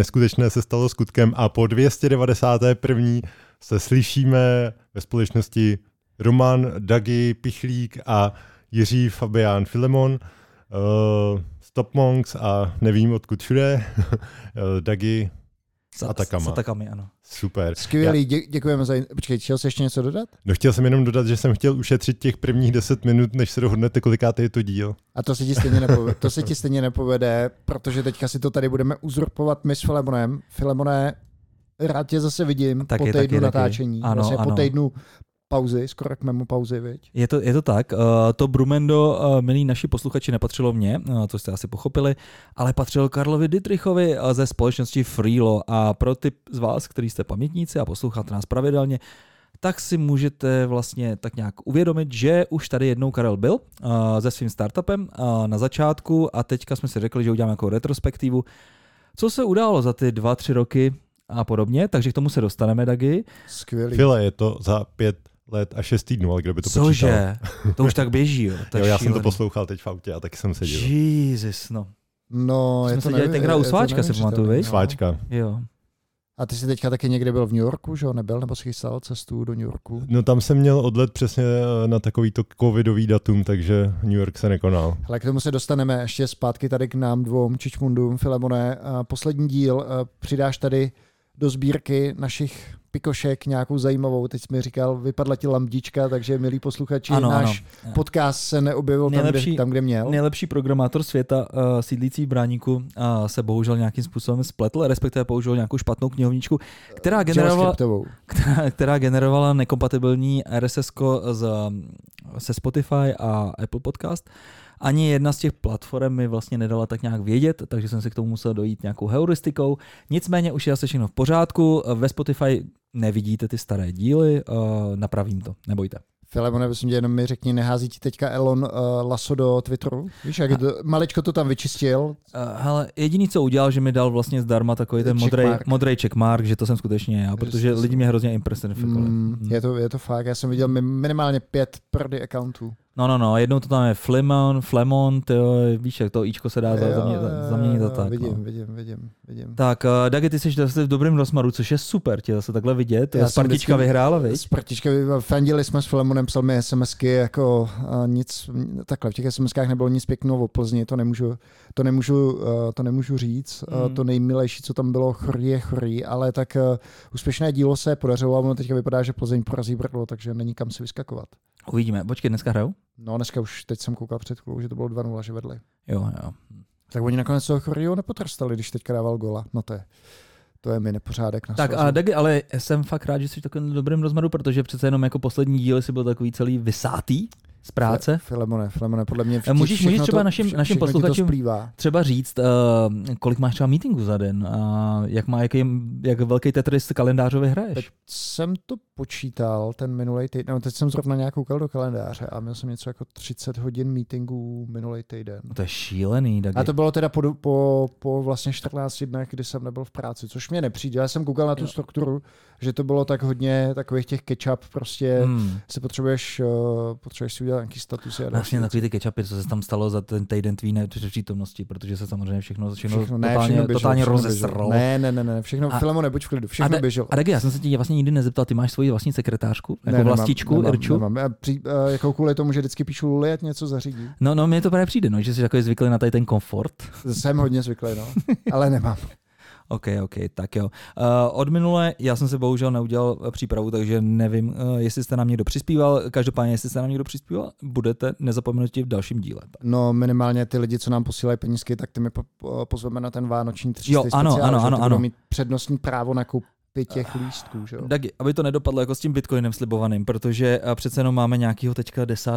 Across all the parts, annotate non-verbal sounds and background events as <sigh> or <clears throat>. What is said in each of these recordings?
Neskutečné se stalo skutkem a po 291. se slyšíme ve společnosti Roman, Dagi, Pichlík a Jiří Fabián Filemon, uh, Stop Monks a nevím odkud všude, <laughs> Dagi s atakama. S atakami, ano. Super. Skvělý, dě- děkujeme za... Počkej, chtěl jsi ještě něco dodat? No chtěl jsem jenom dodat, že jsem chtěl ušetřit těch prvních 10 minut, než se dohodnete, kolikátý je to díl. A to se ti stejně nepovede, to se ti stejně nepovede, protože teďka si to tady budeme uzurpovat my s Filemonem. Filemone, rád tě zase vidím Taky, po týdnu taky, taky. natáčení. Ano, vlastně po ano. týdnu pauzy, skoro k mému pauzy, viď? Je to, je to tak. Uh, to Brumendo, uh, milí naši posluchači, nepatřilo mně, uh, to jste asi pochopili, ale patřilo Karlovi Dietrichovi uh, ze společnosti Freelo. A pro ty z vás, kteří jste pamětníci a posloucháte nás pravidelně, tak si můžete vlastně tak nějak uvědomit, že už tady jednou Karel byl uh, se svým startupem uh, na začátku a teďka jsme si řekli, že uděláme jako retrospektivu, co se událo za ty dva, tři roky a podobně, takže k tomu se dostaneme, Dagi. Skvělý. File, je to za pět let a šest týdnů, ale kdo by to počítal? Cože? <laughs> To už tak běží, jo. To je Jo, já jsem to poslouchal teď v autě a taky jsem se divil. Jesus, no. No, je Jsme to se dělali tenkrát u je to Sváčka, si neuvěřitelný, pamatuju, viď? no. Sváčka. Jo. A ty jsi teďka taky někde byl v New Yorku, že jo? Nebyl, nebo jsi chystal cestu do New Yorku? No tam jsem měl odlet přesně eh, na takovýto covidový datum, takže New York se nekonal. Ale k tomu se dostaneme ještě zpátky tady k nám dvou, Čičmundům, Filemone. Poslední díl eh, přidáš tady do sbírky našich pikošek nějakou zajímavou. Teď jsi mi říkal, vypadla ti lamdička, takže milí posluchači, Ano, náš ano. podcast se neobjevil tam Nejlepší- kde, tam, kde měl. Nejlepší programátor světa, uh, sídlící v Bráníku, uh, se bohužel nějakým způsobem spletl, respektive použil nějakou špatnou knihovničku, která generovala, která, která generovala nekompatibilní RSS z, se Spotify a Apple Podcast. Ani jedna z těch platform mi vlastně nedala tak nějak vědět, takže jsem si k tomu musel dojít nějakou heuristikou. Nicméně už je asi všechno v pořádku. Ve Spotify nevidíte ty staré díly, uh, napravím to, nebojte. Filemone, prosím tě, jenom mi řekni, nehází ti teďka Elon uh, Laso do Twitteru? Víš, jak to, maličko to tam vyčistil, Uh, hele, jediný, co udělal, že mi dal vlastně zdarma takový ten modrý, Checkmark. modrý checkmark, že to jsem skutečně já, protože lidi mě hrozně impresionifikovali. mm, je, to, je to fakt, já jsem viděl mi- minimálně pět prdy accountů. No, no, no, jednou to tam je Flemon, Flemon, tyjo, víš, jak to ičko se dá za- Jo, zaměnit za tak. Vidím, no. vidím, vidím, vidím. Tak, uh, Dagi, ty jsi zase v dobrém rozmaru, což je super, tě zase takhle vidět. Já Spartička vždycky- vyhrála, viď? Spartička, fandili jsme s Filemonem, psal mi SMSky, jako a nic, takhle v těch SMSkách nebylo nic pěkného o Plzni, to nemůžu, to nemůžu, uh, to nemůžu říct. Mm. To nejmilejší, co tam bylo, chorý je chorý, ale tak uh, úspěšné dílo se podařilo a ono teďka vypadá, že Plzeň porazí Brno, takže není kam si vyskakovat. Uvidíme. Počkej, dneska hrajou? No dneska už, teď jsem koukal před chvílou, že to bylo 2-0, že vedli. Jo, jo. Tak oni nakonec toho chorýho nepotrestali, když teďka dával gola. No to je, to je mi nepořádek na Tak a Dagi, ale jsem fakt rád, že jsi v takovém dobrém rozmaru, protože přece jenom jako poslední díly si byl takový celý vysátý z práce. Filemone, Filemone, podle mě A můžeš- všechno můžeš třeba to, našim- našim posluchačům-. Třeba říct, uh, kolik máš třeba meetingů za den a jak, má, jaký, jak velký Tetris kalendářově hraješ. Teď jsem to počítal, ten minulý týden, no teď jsem zrovna nějak koukal do kalendáře a měl jsem něco jako 30 hodin meetingů minulý týden. No to je šílený, Dagi. A to bylo teda po, po, po vlastně 14 dnech, kdy jsem nebyl v práci, což mě nepřijde. Já jsem koukal na tu strukturu, že to bylo tak hodně takových těch ketchup, prostě. Hmm. si potřebuješ, uh, potřebuješ si udělat nějaký. A další Vlastně takový ty kečapy, co se tam stalo za ten týden tvý nepřítomnosti, protože se samozřejmě všechno, všechno, všechno, ne, totálně, všechno běželo, totálně všechno rozesralo. Ne, ne, ne, ne, všechno, A- Filemo, nebuď v klidu, A, všechno de, běželo. a Dagi, já jsem se tě vlastně nikdy nezeptal, ty máš svoji vlastní sekretářku, jako Ne, vlastičku, nemám, Irču? Nemám, nemám. Při, uh, jako kvůli tomu, že vždycky píšu Luli, ať něco zařídí. No, no, mně to právě přijde, no, že jsi takový zvyklý na tady ten komfort. Jsem hodně zvyklý, no. Ale nemám. OK, OK, tak jo. Uh, od minule já jsem se bohužel neudělal eh, přípravu, takže nevím, uh, jestli jste nám někdo přispíval. Každopádně, jestli jste nám někdo přispíval, budete nezapomenuti v dalším díle. No minimálně ty lidi, co nám posílají penízky, tak ty my po, po, pozveme na ten vánoční 300 Jo, ano, speciál, ano, ano, ano. mít přednostní právo na koupit těch lístků, že jo? Dagi, aby to nedopadlo jako s tím Bitcoinem slibovaným, protože eh, přece jenom máme nějakého teďka 10.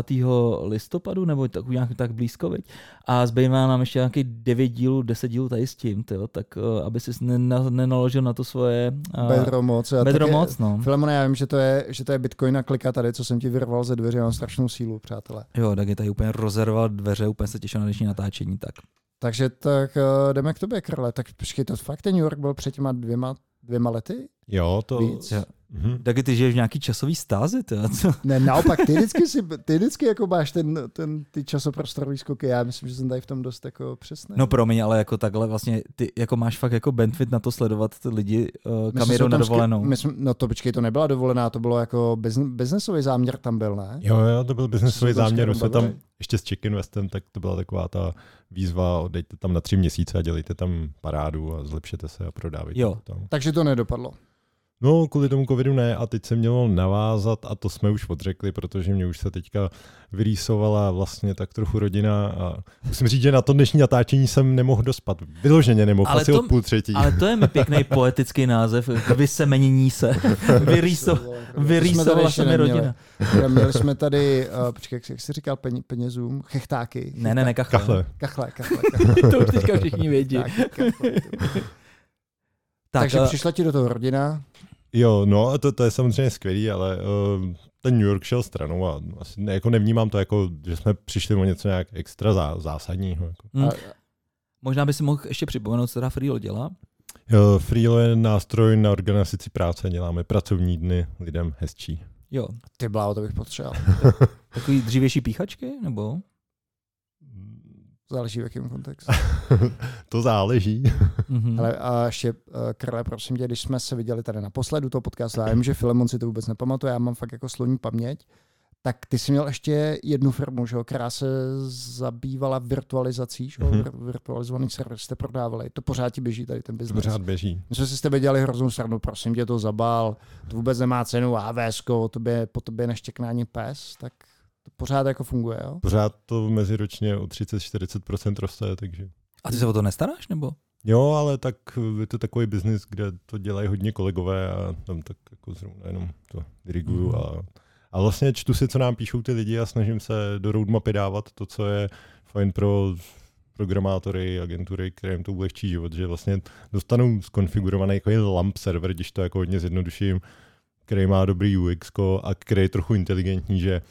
listopadu, nebo tak, nějak tak blízko, viď? A zbývá nám ještě nějaký 9 dílů, 10 dílů tady s tím, tyjo, tak uh, aby si nena, nenaložil na to svoje... Uh, Bedro moc. Bedro moc, no. Filemone, já vím, že to, je, že to je Bitcoin a klika tady, co jsem ti vyrval ze dveře, mám strašnou sílu, přátelé. Jo, Dagi tady úplně rozerval dveře, úplně se těšil na dnešní natáčení, tak. Takže tak jdeme k tobě, Karle. Tak počkej, to fakt ten New York byl před těma dvěma, dvěma lety? Jo, to Víc? Jo. Mhm. Tak ty žiješ v nějaký časový stázi, to, co? Ne, naopak, ty <laughs> vždycky, si, ty vždycky jako máš ten, ten, ty časoprostorový skoky, já myslím, že jsem tady v tom dost jako přesný. No promiň, ale jako takhle vlastně, ty jako máš fakt jako benefit na to sledovat ty lidi, uh, kam jedou na dovolenou. My jsme, no to počkej, to nebyla dovolená, to bylo jako bizn, biznesový záměr tam byl, ne? Jo, jo, to byl biznesový tam záměr, my jsme tam ještě s Chicken Westem, tak to byla taková ta výzva, odejďte tam na tři měsíce a dělejte tam parádu a zlepšete se a prodávejte Jo. to tam. Takže to nedopadlo. No, kvůli tomu covidu ne a teď se mělo navázat a to jsme už odřekli, protože mě už se teďka vyrýsovala vlastně tak trochu rodina a musím říct, že na to dnešní natáčení jsem nemohl dospat. Vyloženě nemohl, Ale asi to- od půl třetí. Ale to je mi pěkný <laughs> poetický název, vysemenění se, <laughs> Vyrýso, vyrýsovala se mi rodina. Měli, jsme tady, uh, počkej, jak, jsi říkal, peň, penězům, chechtáky. Ne, ne, ne, kachle. Kachle. Kachle, kachle, <laughs> kachle. to už teďka všichni vědí. Tak, kachle. Tak, Takže eh, přišla ti do toho rodina, Jo, no a to, to je samozřejmě skvělý, ale uh, ten New York šel stranou a asi ne, jako nevnímám to jako, že jsme přišli o něco nějak extra zá, zásadního. Jako. hm, a, možná by si mohl ještě připomenout, co teda Freelo dělá. Jo, Freelo je nástroj na organizaci práce, děláme pracovní dny lidem hezčí. Jo, ty bláho, to bych potřeboval. <laughs> takový dřívější píchačky, nebo? Záleží v jakém kontextu. <laughs> to záleží. Mhm. Ale a ještě, uh, Karle, prosím tě, když jsme se viděli tady naposledy toho podcastu, já vím, že Filemon si to vůbec nepamatuje, já mám fakt jako sloní paměť, tak ty jsi měl ještě jednu firmu, že jo, která se zabývala virtualizací, že jo, Mhm. vir- virtualizovaný server jste prodávali. To pořád ti běží tady ten To biznes. pořád běží. My jsme si s tebe dělali hroznou stranu, prosím tě, to zabál, to vůbec nemá cenu, AWS, o tobě, po tobě neštěkne ani pes, tak to pořád jako funguje, jo? Pořád to meziročně o 30-40% roste, takže A ty se o to nestaráš, nebo? Jo, ale tak je to takový biznis, kde to dělají hodně kolegové a tam tak jako zrovna jenom to diriguju Mhm. a, a vlastně čtu si, co nám píšou ty lidi a snažím se do roadmapy dávat to, co je fajn pro programátory, agentury, kterým to ulehčí život, že vlastně dostanou skonfigurovaný jako LAMP server, když to jako hodně zjednoduším, který má dobrý UX a který je trochu inteligentní, že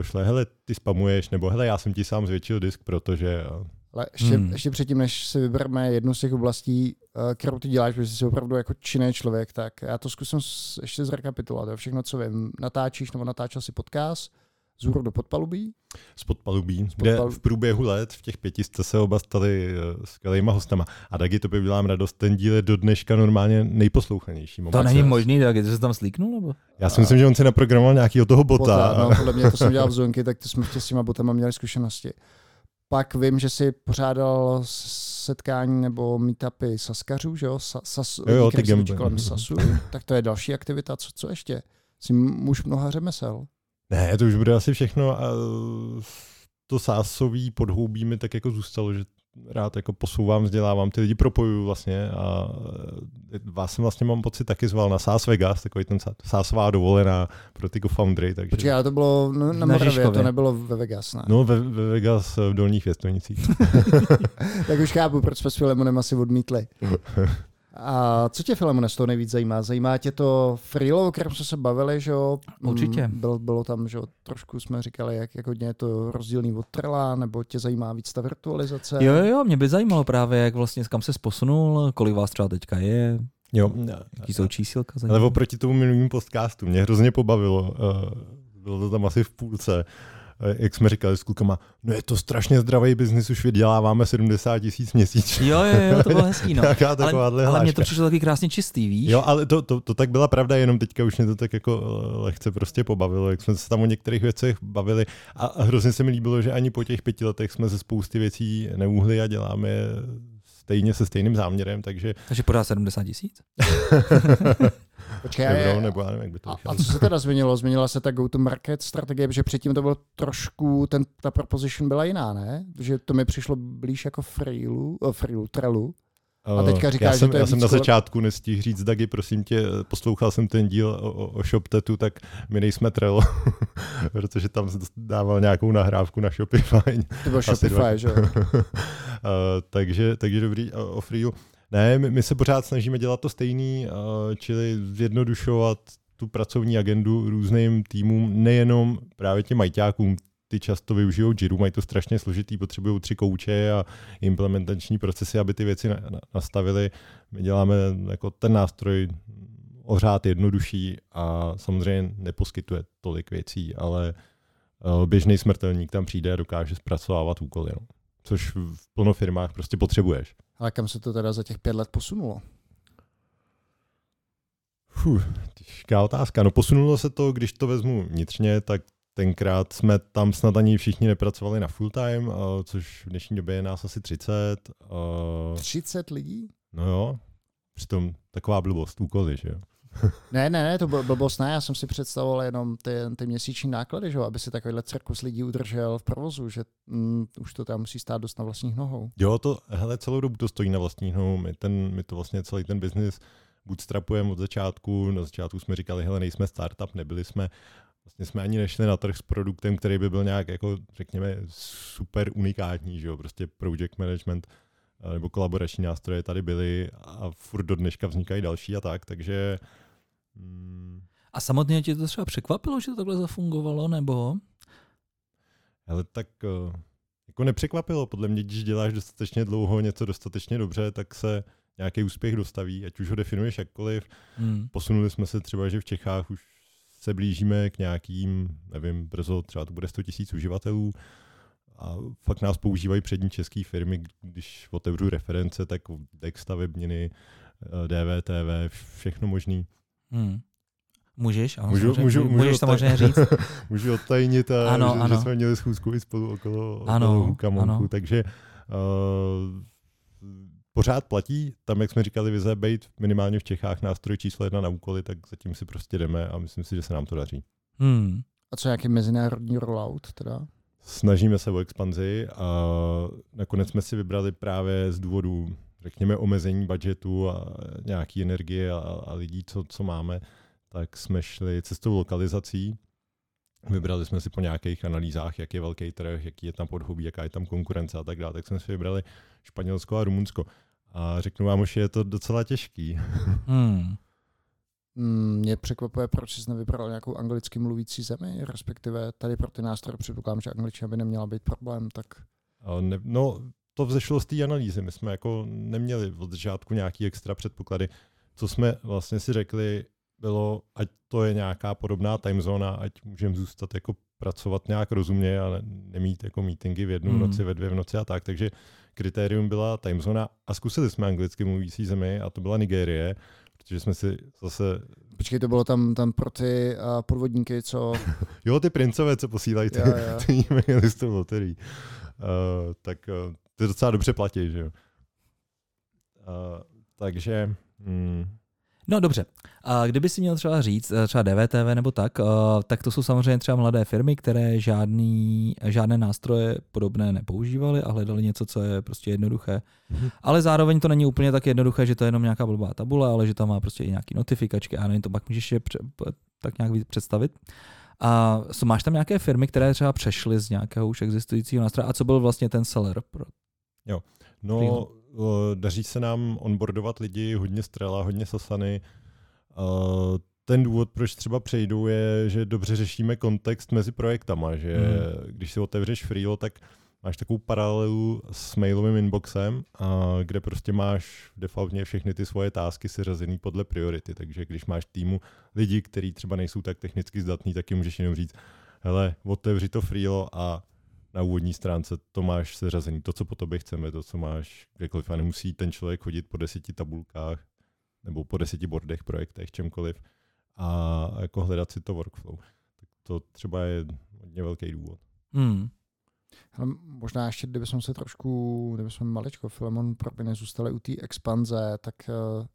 pošle, hele, ty spamuješ, nebo hele, já jsem ti sám zvětšil disk, protože Ale ještě, Hmm. ještě předtím, než si vybereme jednu z těch oblastí, eh, kterou ty děláš, protože jsi opravdu jako činný člověk, tak já to zkusím ještě zrekapitulovat. Jo. Všechno, co vím, natáčíš nebo natáčel si podcast z hůru do podpalubí. z podpalubí, kde podpalubí. v průběhu let v těch pěti jste se oba stali uh, skvělýma hostama. A taky to by dělám radost, ten díl je do dneška normálně nejposlouchanější. To není možný, tak ty jsi tam slíknul, nebo? Já si myslím, že on si naprogramoval nějakýho toho bota. Bota, a- no, podle mě to jsem dělal <laughs> v zónky, tak to jsme s těma botama měli zkušenosti. Pak vím, že si pořádal setkání nebo meetupy saskařů, že jo? Sa, sas, Jo, jo, ty se kolem sasu. <laughs> tak to je další aktivita. Co, co ještě? Jsi muž mnoha řemesel. Ne, to už bude asi všechno. A to sásový podhoubí mi tak jako zůstalo, že rád jako posouvám, vzdělávám, ty lidi propojuju vlastně a eh, vás jsem vlastně mám pocit taky zval na Sás Vegas, takový ten sá- sásová dovolená pro ty co-foundry, takže Počkej, ale to bylo no, na, Na Moravě, Žižkově. to nebylo ve Vegas, ne? no ve, ve Vegas v Dolních Věstonicích. <laughs> <laughs> tak už chápu, proč jsme s Filemonem asi odmítli. <laughs> A co tě, Filemone, z toho nejvíc zajímá? Zajímá tě to freelo, o kterém jsme se bavili, že jo? Určitě. Mm, Bylo, bylo tam, že jo, trošku jsme říkali, jak, jak hodně je to rozdílný od Trela, nebo tě zajímá víc ta virtualizace? Jo, jo, jo, mě by zajímalo právě, jak vlastně, kam se posunul, kolik vás třeba teďka je, jo, jaký jsou čísilka. Ale zajímavé. oproti tomu minulému podcastu mě hrozně pobavilo. eh, Bylo to tam asi v půlce. Eh, Jak jsme říkali s klukama, no je to strašně zdravý biznis, už vyděláváme 70 tisíc měsíčně. Jo, jo, jo, to bylo hezký, no. <laughs> Nějaká ale, ale hláška. to přišlo taky krásně čistý, víš? Jo, ale to, to, to, tak byla pravda, jenom teďka už mě to tak jako eh, lehce prostě pobavilo, jak jsme se tam o některých věcech bavili a, hrozně se mi líbilo, že ani po těch pěti letech jsme ze spousty věcí neuhli a děláme stejně se stejným záměrem, takže Takže podá 70 tisíc? <laughs> Počkej, euro, a, nebo já nevím, jak by to a, vyšlo. a co se teda změnilo? Změnila se ta go-to-market strategie, protože předtím to bylo trošku, ten, ta proposition byla jiná, ne? Že to mi přišlo blíž jako freelu, oh, freelu, trelu. A teďka Eh, říkáš, já že jsem, to je já jsem na začátku nestihl říct, Dagi, prosím tě, poslouchal jsem ten díl o, o, o ShopTetu, tak my nejsme Trello, <laughs> protože tam se dával nějakou nahrávku na Shopify. To byl Asi dva. Shopify, že jo? Uh, <laughs> takže, takže dobrý uh, o Freelu. Ne, my, my se pořád snažíme dělat to stejný, uh, čili zjednodušovat tu pracovní agendu různým týmům, nejenom právě těm majťákům, ty často využijou Jiru, mají to strašně složitý, potřebují tři kouče a implementační procesy, aby ty věci na, na, nastavili. My děláme jako ten nástroj ořád jednodušší a samozřejmě neposkytuje tolik věcí, ale uh, běžný smrtelník tam přijde a dokáže zpracovávat úkoly, no. což v plno firmách prostě potřebuješ. Ale kam se to teda za těch pět let posunulo? Fuh, těžká otázka. No posunulo se to, když to vezmu vnitřně, tak tenkrát jsme tam snad ani všichni nepracovali na full time, uh, což v dnešní době je nás asi 30. Uh, 30 lidí? No jo, přitom taková blbost, úkoly, že jo. <laughs> ne, ne, ne, to byl blbost, ne, já jsem si představoval jenom ty, ty měsíční náklady, že jo, aby si takovýhle cirkus lidí udržel v provozu, že mm, už to tam musí stát dost na vlastních nohou. Jo, to, hele, celou dobu to stojí na vlastních nohou, my, ten, my to vlastně celý ten biznis bootstrapujeme od začátku, na začátku jsme říkali, hele, nejsme startup, nebyli jsme, vlastně jsme ani nešli na trh s produktem, který by byl nějak, jako řekněme, super unikátní, že jo, prostě project management eh, nebo kolaborační nástroje tady byly a furt do dneška vznikají další a tak, takže... Hmm. A samotně tě to třeba překvapilo, že to takhle zafungovalo, nebo? Ale tak eh, jako nepřekvapilo, podle mě, když děláš dostatečně dlouho něco dostatečně dobře, tak se nějaký úspěch dostaví, ať už ho definuješ jakkoliv. Hmm. Posunuli jsme se třeba, že v Čechách už se blížíme k nějakým, nevím, brzo třeba to bude 100 tisíc uživatelů a fakt nás používají přední české firmy, když otevřu reference, tak deck stavebniny, DVTV, všechno možný. Hmm. Můžeš, ano, můžu, můžu, můžu, můžeš samozřejmě říct. <laughs> můžu odtajnit, a ano, že, ano. že jsme měli schůzku i spolu okolo, ano, okolo ano. takže uh, pořád platí, tam, jak jsme říkali, vize být minimálně v Čechách nástroj číslo jedna na úkoly, tak zatím si prostě jdeme a myslím si, že se nám to daří. Hmm. A co nějaký mezinárodní rollout teda? Snažíme se o expanzi a nakonec jsme si vybrali právě z důvodu, řekněme, omezení budgetu a nějaký energie a, a lidí, co, co máme, tak jsme šli cestou lokalizací. Vybrali jsme si po nějakých analýzách, jak je velký trh, jaký je tam podhubí, jaká je tam konkurence a tak dále. Tak jsme si vybrali Španělsko a Rumunsko. A řeknu vám, že je to docela těžký. <laughs> Hmm. hmm. Mě překvapuje, proč jsi nevybral nějakou anglicky mluvící zemi, respektive tady pro ty nástroje předpokládám, že angličtina by neměla být problém, tak... Ne, no, to vzešlo z té analýzy. My jsme jako neměli od začátku nějaký extra předpoklady. Co jsme vlastně si řekli, bylo, ať to je nějaká podobná timezona, ať můžeme zůstat jako pracovat nějak rozumně a nemít jako meetingy v jednu mm. noci, ve dvě v noci a tak. Takže kritérium byla timezona a zkusili jsme anglicky mluvící zemi a to byla Nigérie, protože jsme si zase... Počkej, to bylo tam, tam pro ty uh, podvodníky, co... <laughs> jo, ty princové, co posílají ty, <laughs> ty e-maily z toho loterí. Uh, tak uh, ty docela dobře platí, že jo. Uh, takže... Mm, No dobře. A kdyby si měl třeba říct, eh, třeba DVTV nebo tak, eh, tak to jsou samozřejmě třeba mladé firmy, které žádný, žádné nástroje podobné nepoužívaly a hledali něco, co je prostě jednoduché. Mm-hmm. Ale zároveň to není úplně tak jednoduché, že to je jenom nějaká blbá tabule, ale že tam má prostě i nějaké notifikačky a nevím, to pak můžeš je tak nějak víc představit. A máš tam nějaké firmy, které třeba přešly z nějakého už existujícího nástroje a co byl vlastně ten seller? Pro... Jo, no daří se nám onboardovat lidi, hodně strela, hodně sasany. Ten důvod, proč třeba přejdou, je, že dobře řešíme kontext mezi projektama, že hmm. když si otevřeš Freelo, tak máš takovou paralelu s mailovým inboxem, kde prostě máš defaultně všechny ty svoje tásky seřazený podle priority. Takže když máš týmu lidi, kteří třeba nejsou tak technicky zdatní, tak jim můžeš jenom říct, hele, otevři to Freelo a na úvodní stránce to máš seřazený, to, co po tobě chceme, to, co máš kdekoliv a nemusí ten člověk chodit po deseti tabulkách nebo po deseti bordech, projektech, čemkoliv a jako hledat si to workflow. Tak to třeba je hodně velký důvod. Hmm. Ale možná ještě, kdybychom se trošku, kdybychom maličko Filemon pro nezůstali u té expanze, tak uh,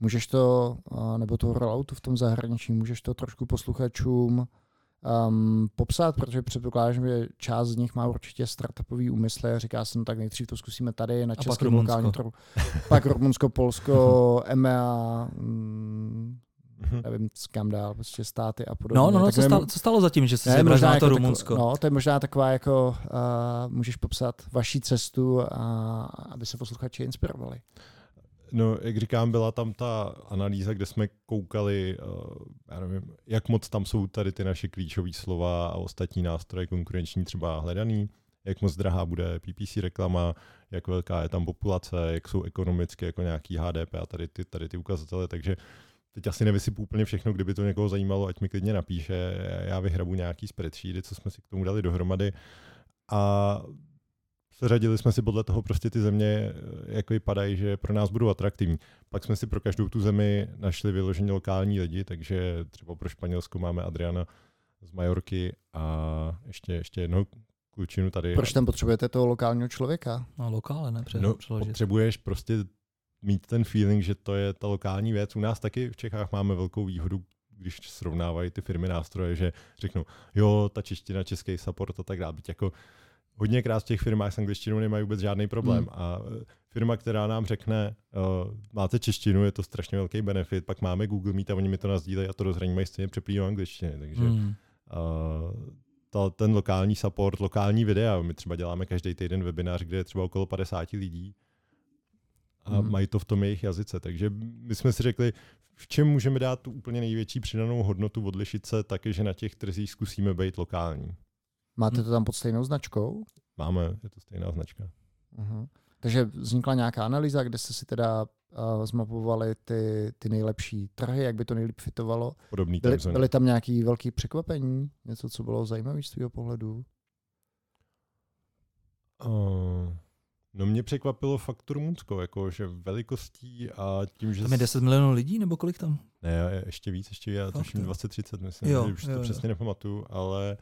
můžeš to, uh, nebo toho rolloutu v tom zahraničí, můžeš to trošku posluchačům um, popsat, protože předpokládám, že část z nich má určitě startupový úmysly a říká se, no tak nejdřív to zkusíme tady na českém lokálním trhu. <laughs> Pak Rumunsko, Polsko, EMEA, mm, nevím, kam dál, prostě státy a podobně. No, no, no co, stalo, co stalo zatím, že jsi se na to jako Rumunsko? Tako, no, to je možná taková jako, uh, můžeš popsat vaší cestu, a, aby se posluchači inspirovali. No, jak říkám, byla tam ta analýza, kde jsme koukali, uh, já nevím, jak moc tam jsou tady ty naše klíčové slova a ostatní nástroje konkurenční třeba hledaný, jak moc drahá bude PPC reklama, jak velká je tam populace, jak jsou ekonomicky jako nějaký HDP a tady ty, tady ty ukazatele, takže teď asi nevysypu úplně všechno, kdyby to někoho zajímalo, ať mi klidně napíše, já vyhrabu nějaký spreadsheety, co jsme si k tomu dali dohromady. A seřadili jsme si podle toho prostě ty země, jak vypadají, že pro nás budou atraktivní. Pak jsme si pro každou tu zemi našli vyloženě lokální lidi, takže třeba pro Španělsko máme Adriana z Majorky a ještě, ještě jednou klučinu tady. Proč tam potřebujete toho lokálního člověka? No lokále, ne? no, potřebuješ prostě mít ten feeling, že to je ta lokální věc. U nás taky v Čechách máme velkou výhodu, když srovnávají ty firmy nástroje, že řeknou, jo, ta čeština, český support a tak dále. Byť jako hodněkrát v těch firmách s angličtinou nemají vůbec žádný problém. Hmm. A e, firma, která nám řekne, uh, máte češtinu, je to strašně velký benefit, pak máme Google Meet a oni mi to nazdílejí a to rozhraní mají stejně přeplý angličtiny. Takže hmm. uh, to, ten lokální support, lokální videa, my třeba děláme každý týden webinář, kde je třeba okolo 50 lidí a hmm. mají to v tom jejich jazyce. Takže my jsme si řekli, v čem můžeme dát tu úplně největší přidanou hodnotu, odlišit se taky, že na těch trzích zkusíme být lokální. Máte to tam pod stejnou značkou? Máme, je to stejná značka. Uh-huh. Takže vznikla nějaká analýza, kde jste si teda uh, zmapovali ty, ty nejlepší trhy, jak by to nejlíp fitovalo. Podobný byly, byly tam nějaké velké překvapení? Něco, co bylo zajímavé z tvého pohledu? Uh, no mě překvapilo fakt Rumunsko, jako, že velikostí a tím, že... Tam je 10 milionů lidí, nebo kolik tam? Ne, ještě víc, ještě já tuším 20-30, myslím, jo, že už jo, to jo. přesně nepamatuju, ale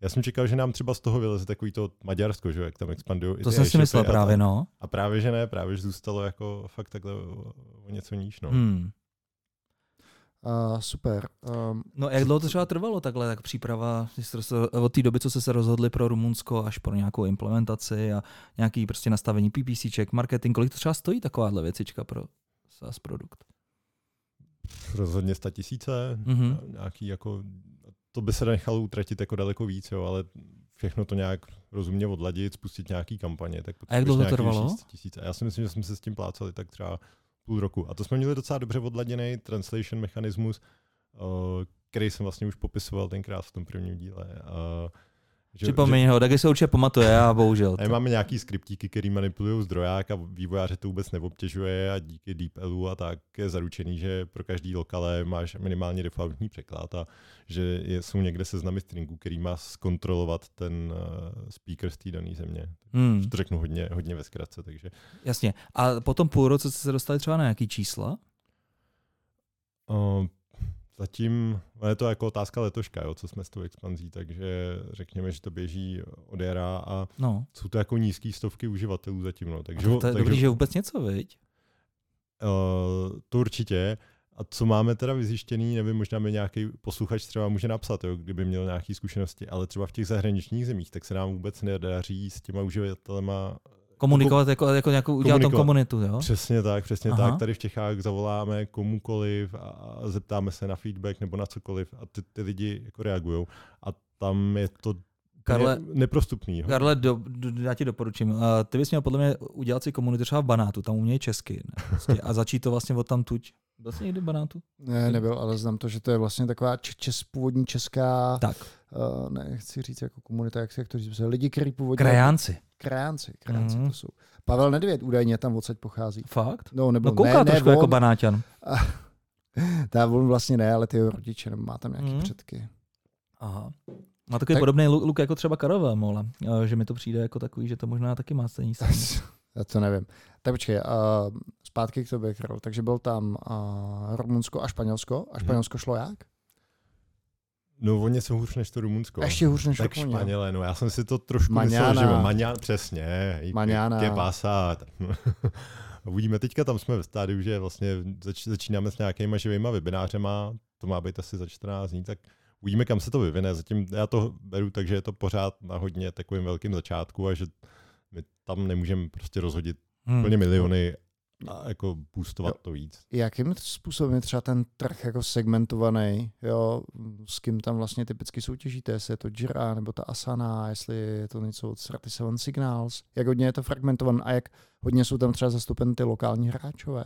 já jsem čekal, že nám třeba z toho vyleze takový to Maďarsko, že jak tam expandují. To jsem si myslel právě, no. A právě, že ne, právě, že zůstalo jako fakt takhle o, o něco níž, no. Hmm. Uh, super. Um, no jak dlouho to třeba trvalo takhle, tak příprava od té doby, co jste se rozhodli pro Rumunsko až pro nějakou implementaci a nějaký prostě nastavení PPCček, marketing, kolik to třeba stojí takováhle věcička pro SaaS produkt? Rozhodně 100 tisíce, mm-hmm. nějaký jako to by se nechalo utratit jako daleko víc, jo, ale všechno to nějak rozumně odladit, spustit nějaký kampaně. Tak a jak dlouho to trvalo? Tisíc. A já si myslím, že jsme se s tím plácali tak třeba půl roku. A to jsme měli docela dobře odladěný translation mechanismus, uh, který jsem vlastně už popisoval tenkrát v tom prvním díle. Uh, že, Připomeň že, ho, taky se určitě pamatuje, a bohužel. A máme nějaký skriptíky, který manipulují zdroják a vývojáře to vůbec neobtěžuje a díky DeepLu a tak je zaručený, že pro každý lokale máš minimálně defaultní překlad a že jsou někde seznamy stringů, který má zkontrolovat ten uh, speaker z té dané země. Hmm. To řeknu hodně, hodně ve zkratce. Takže. Jasně. A potom půl roce jste se dostali třeba na jaký čísla? Uh, Zatím je to jako otázka letoška, jo, co jsme s tou expanzí, takže řekněme, že to běží od jara a no. jsou to jako nízké stovky uživatelů zatím. No. Takže, a to, to je takže, dobrý, že vůbec něco, viď? Uh, to určitě. A co máme teda vyzjištěný, nevím, možná mi nějaký posluchač třeba může napsat, jo, kdyby měl nějaké zkušenosti, ale třeba v těch zahraničních zemích, tak se nám vůbec nedaří s těma uživatelema Komunikovat jako, jako nějakou, udělat tam komunitu, jo? Přesně tak, přesně Aha. tak. Tady v Čechách zavoláme komukoliv a zeptáme se na feedback nebo na cokoliv a ty, ty lidi jako reagují. A tam je to Karle, neprostupný. Karle, do, do, já ti doporučím. Uh, ty bys měl podle mě udělat si komunitu třeba v Banátu, tam umějí česky. Ne? Prostě, a začít to vlastně od tam tuď. Byl jsi někdy v Banátu? Ne, nebyl, ale znám to, že to je vlastně taková čes, původní česká, tak. Uh, nechci říct jako komunita, jak, jak to říct, lidi, kteří původně... Krajánci. Krajánci, krajánci mm. to jsou. Pavel Nedvěd údajně tam odsaď pochází. Fakt? No, nebo no kouká ne, trošku ne, jako banáťan. <laughs> Ta on vlastně ne, ale ty rodiče, nebo má tam nějaké mm. předky. Aha. Má takový tak... podobný look jako třeba Karova Mola, že mi to přijde jako takový, že to možná taky má stejný <laughs> Já to nevím. Tak počkej, uh, zpátky k tobě, Karol. Takže byl tam uh, Rumunsko a Španělsko. A mhm. Španělsko šlo jak? No, oni jsou hůř než to Rumunsko. Ještě hůř než tak Rumunsko. Španělé, no já jsem si to trošku Maňana. myslel, že Maňan, přesně. Maňana. Je pásá. Uvidíme, teďka tam jsme ve stádiu, že vlastně zač, začínáme s nějakýma živýma webinářema, to má být asi za 14 dní, tak uvidíme, kam se to vyvine. Zatím já to beru tak, že je to pořád na hodně takovým velkým začátku a že my tam nemůžeme prostě rozhodit hmm. úplně miliony a jako boostovat jo. to víc. Jakým způsobem je třeba ten trh jako segmentovaný, jo, s kým tam vlastně typicky soutěžíte, jestli je to Jira nebo ta Asana, jestli je to něco od Straty Seven Signals, jak hodně je to fragmentované a jak hodně jsou tam třeba zastupeny ty lokální hráčové?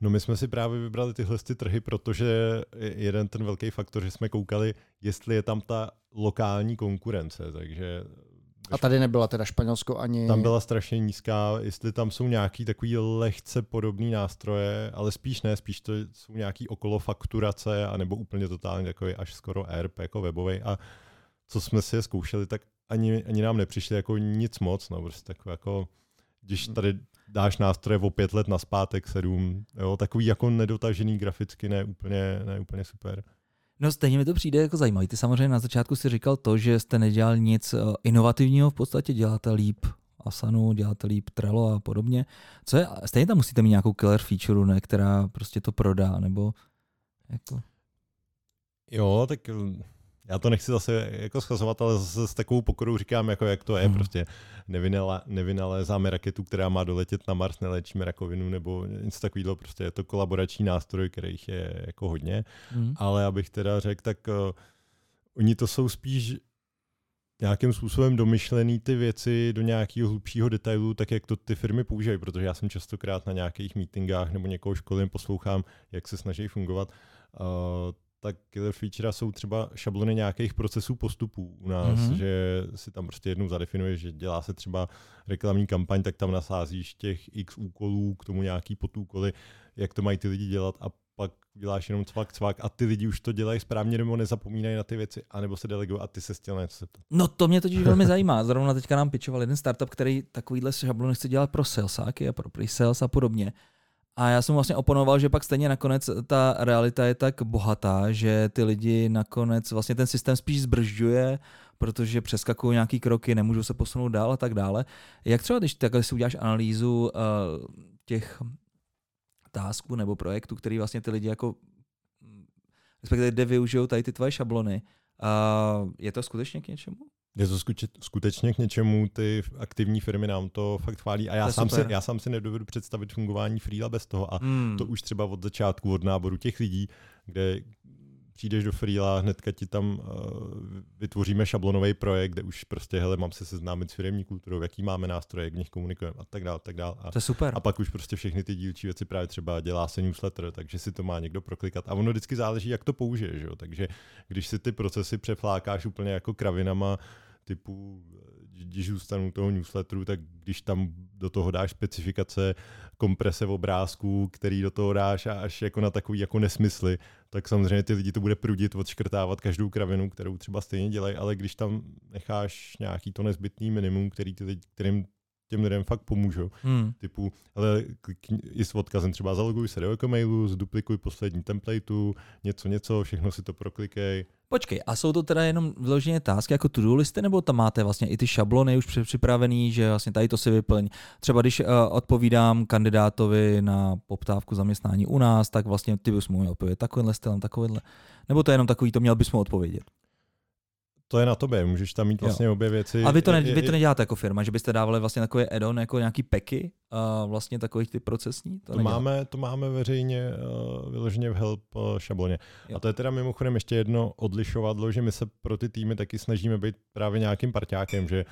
No my jsme si právě vybrali tyhle ty trhy, protože jeden ten velký faktor, že jsme koukali, jestli je tam ta lokální konkurence, takže A tady nebyla teda Španělsko ani... Tam byla strašně nízká, jestli tam jsou nějaký takový lehce podobný nástroje, ale spíš ne, spíš to jsou nějaký okolo fakturace, anebo úplně totálně takový až skoro ERP jako webový. A co jsme si je zkoušeli, tak ani, ani nám nepřišli jako nic moc, no prostě tak jako, když tady dáš nástroje o pět let na zpátek, sedm, jo, takový jako nedotažený graficky, ne úplně, ne úplně super. No stejně mi to přijde jako zajímavý. Ty samozřejmě na začátku si říkal to, že jste nedělal nic eh, inovativního, v podstatě děláte líp Asanu, děláte líp Trello a podobně. Co je, stejně tam musíte mít nějakou killer feature, ne, která prostě to prodá, nebo jako... Jo, tak já to nechci zase jako schazovat, ale zase s takovou pokorou říkám, jako jak to je. Mm. Prostě nevynalézáme raketu, která má doletět na Mars, neléčíme rakovinu nebo něco takového. Prostě je to kolaborační nástroj, kterých je jako hodně. Mm. Ale abych teda řekl, tak uh, oni to jsou spíš nějakým způsobem domyšlený ty věci do nějakého hlubšího detailu, tak jak to ty firmy používají, protože já jsem častokrát na nějakých meetingách nebo někoho školím, poslouchám, jak se snaží fungovat. Uh, tak killer feature jsou třeba šablony nějakých procesů postupů u nás, mm-hmm. že si tam prostě jednou zadefinuješ, že dělá se třeba reklamní kampaň, tak tam nasázíš těch x úkolů, k tomu nějaký podúkoly, jak to mají ty lidi dělat a pak děláš jenom cvak, cvak a ty lidi už to dělají správně nebo nezapomínají na ty věci, anebo se delegují a ty se chtěl něco zeptat. No to mě totiž velmi <laughs> zajímá. Zrovna teďka nám pičoval jeden startup, který takovýhle šablony chce dělat pro salesáky a pro pre-sales a podobně. A já jsem vlastně oponoval, že pak stejně nakonec ta realita je tak bohatá, že ty lidi nakonec vlastně ten systém spíš zbržďuje, protože přeskakují nějaký kroky, nemůžou se posunout dál a tak dále. Jak třeba, když takhle si uděláš analýzu uh, těch tásků nebo projektů, který vlastně ty lidi jako respektive kde využijou tady ty tvoje šablony, uh, je to skutečně k něčemu? Je to skutečně k něčemu, ty aktivní firmy nám to fakt chválí a já, sám si, já sám si nedovedu představit fungování Freela bez toho a hmm. to už třeba od začátku, od náboru těch lidí, kde přijdeš do Freela, hnedka ti tam uh, vytvoříme šablonový projekt, kde už prostě, hele, mám se seznámit s firmní kulturou, jaký máme nástroje, jak v nich komunikujeme a tak dále, tak dále. A, to je super. A pak už prostě všechny ty dílčí věci právě třeba dělá se newsletter, takže si to má někdo proklikat. A ono vždycky záleží, jak to použiješ, jo? takže když si ty procesy přeflákáš úplně jako kravinama, typu, když zůstanu toho newsletteru, tak když tam do toho dáš specifikace, komprese v obrázku, který do toho dáš a až jako na takový jako nesmysly, tak samozřejmě ty lidi to bude prudit, odškrtávat každou kravinu, kterou třeba stejně dělají, ale když tam necháš nějaký to nezbytný minimum, který ty kterým těm lidem fakt pomůžou. Hmm. Typu, ale i s odkazem třeba zaloguj se do e-mailu, zduplikuj poslední templateu, něco, něco, všechno si to proklikej. Počkej, a jsou to teda jenom vyloženě tásky jako to-do listy, nebo tam máte vlastně i ty šablony už připravený, že vlastně tady to si vyplň. Třeba když uh, odpovídám kandidátovi na poptávku zaměstnání u nás, tak vlastně ty bys mu odpovědět takovýhle stylem, takovýhle. Nebo to je jenom takový, to měl bys mu odpovědět to je na tobě, můžeš tam mít vlastně jo. obě věci. A vy to, ne, vy to neděláte jako firma, že byste dávali vlastně takové add-on, jako nějaký peky, vlastně takových ty procesní? To, to máme, to máme veřejně uh, vyloženě v help uh, šabloně. Jo. A to je teda mimochodem ještě jedno odlišovadlo, že my se pro ty týmy taky snažíme být právě nějakým parťákem, že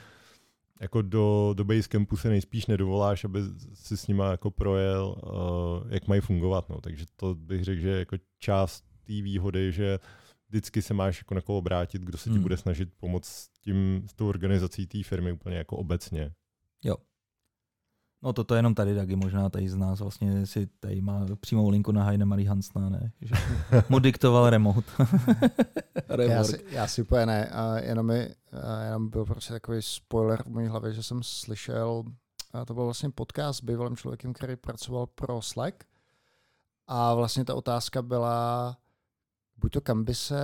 jako do, do Basecampu se nejspíš nedovoláš, aby si s nima jako projel, uh, jak mají fungovat. No. Takže to bych řekl, že jako část té výhody, že uh, vždycky se máš jako na koho obrátit, kdo se ti hmm. bude snažit pomoct s tím, s tou organizací té firmy úplně jako obecně. Jo. No toto je jenom tady, taky možná tady z nás vlastně si tady má přímou linku na Heine Marie Hansna, ne? Že <laughs> mu diktoval remote. <laughs> já, si, já si úplně ne, a jenom, mi, a jenom byl prostě takový spoiler v mojí hlavě, že jsem slyšel, a to byl vlastně podcast s bývalým člověkem, který pracoval pro Slack a vlastně ta otázka byla, buď to kam by se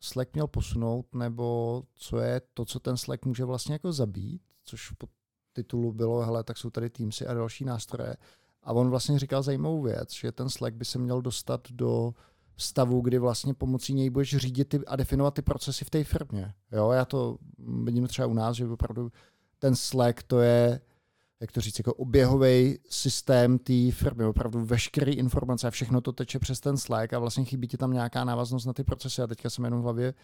Slack měl posunout, nebo co je to, co ten Slack může vlastně jako zabít, což po titulu bylo, hele, tak jsou tady Teamsy a další nástroje. A on vlastně říkal zajímavou věc, že ten Slack by se měl dostat do stavu, kdy vlastně pomocí něj budeš řídit ty, a definovat ty procesy v té firmě. Jo, já to vidím třeba u nás, že opravdu ten Slack to je jak to říct, jako oběhový systém té firmy, opravdu veškeré informace a všechno to teče přes ten Slack a vlastně chybí ti tam nějaká návaznost na ty procesy. A teďka jsem jenom v hlavě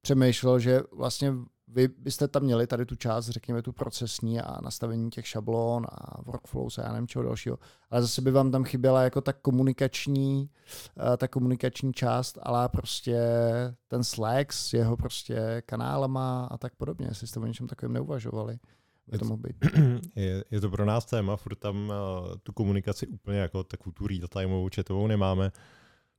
přemýšlel, že vlastně vy byste tam měli tady tu část, řekněme tu procesní a nastavení těch šablon a workflows a já nevím čeho dalšího, ale zase by vám tam chyběla jako ta komunikační, uh, ta komunikační část, ale prostě ten Slack s jeho prostě kanálama a tak podobně, jestli jste o něčem takovém neuvažovali by to mohlo být. <clears throat> Je, je to pro nás téma, furt tam uh, tu komunikaci úplně jako takovou tu real-timeovou chatovou nemáme,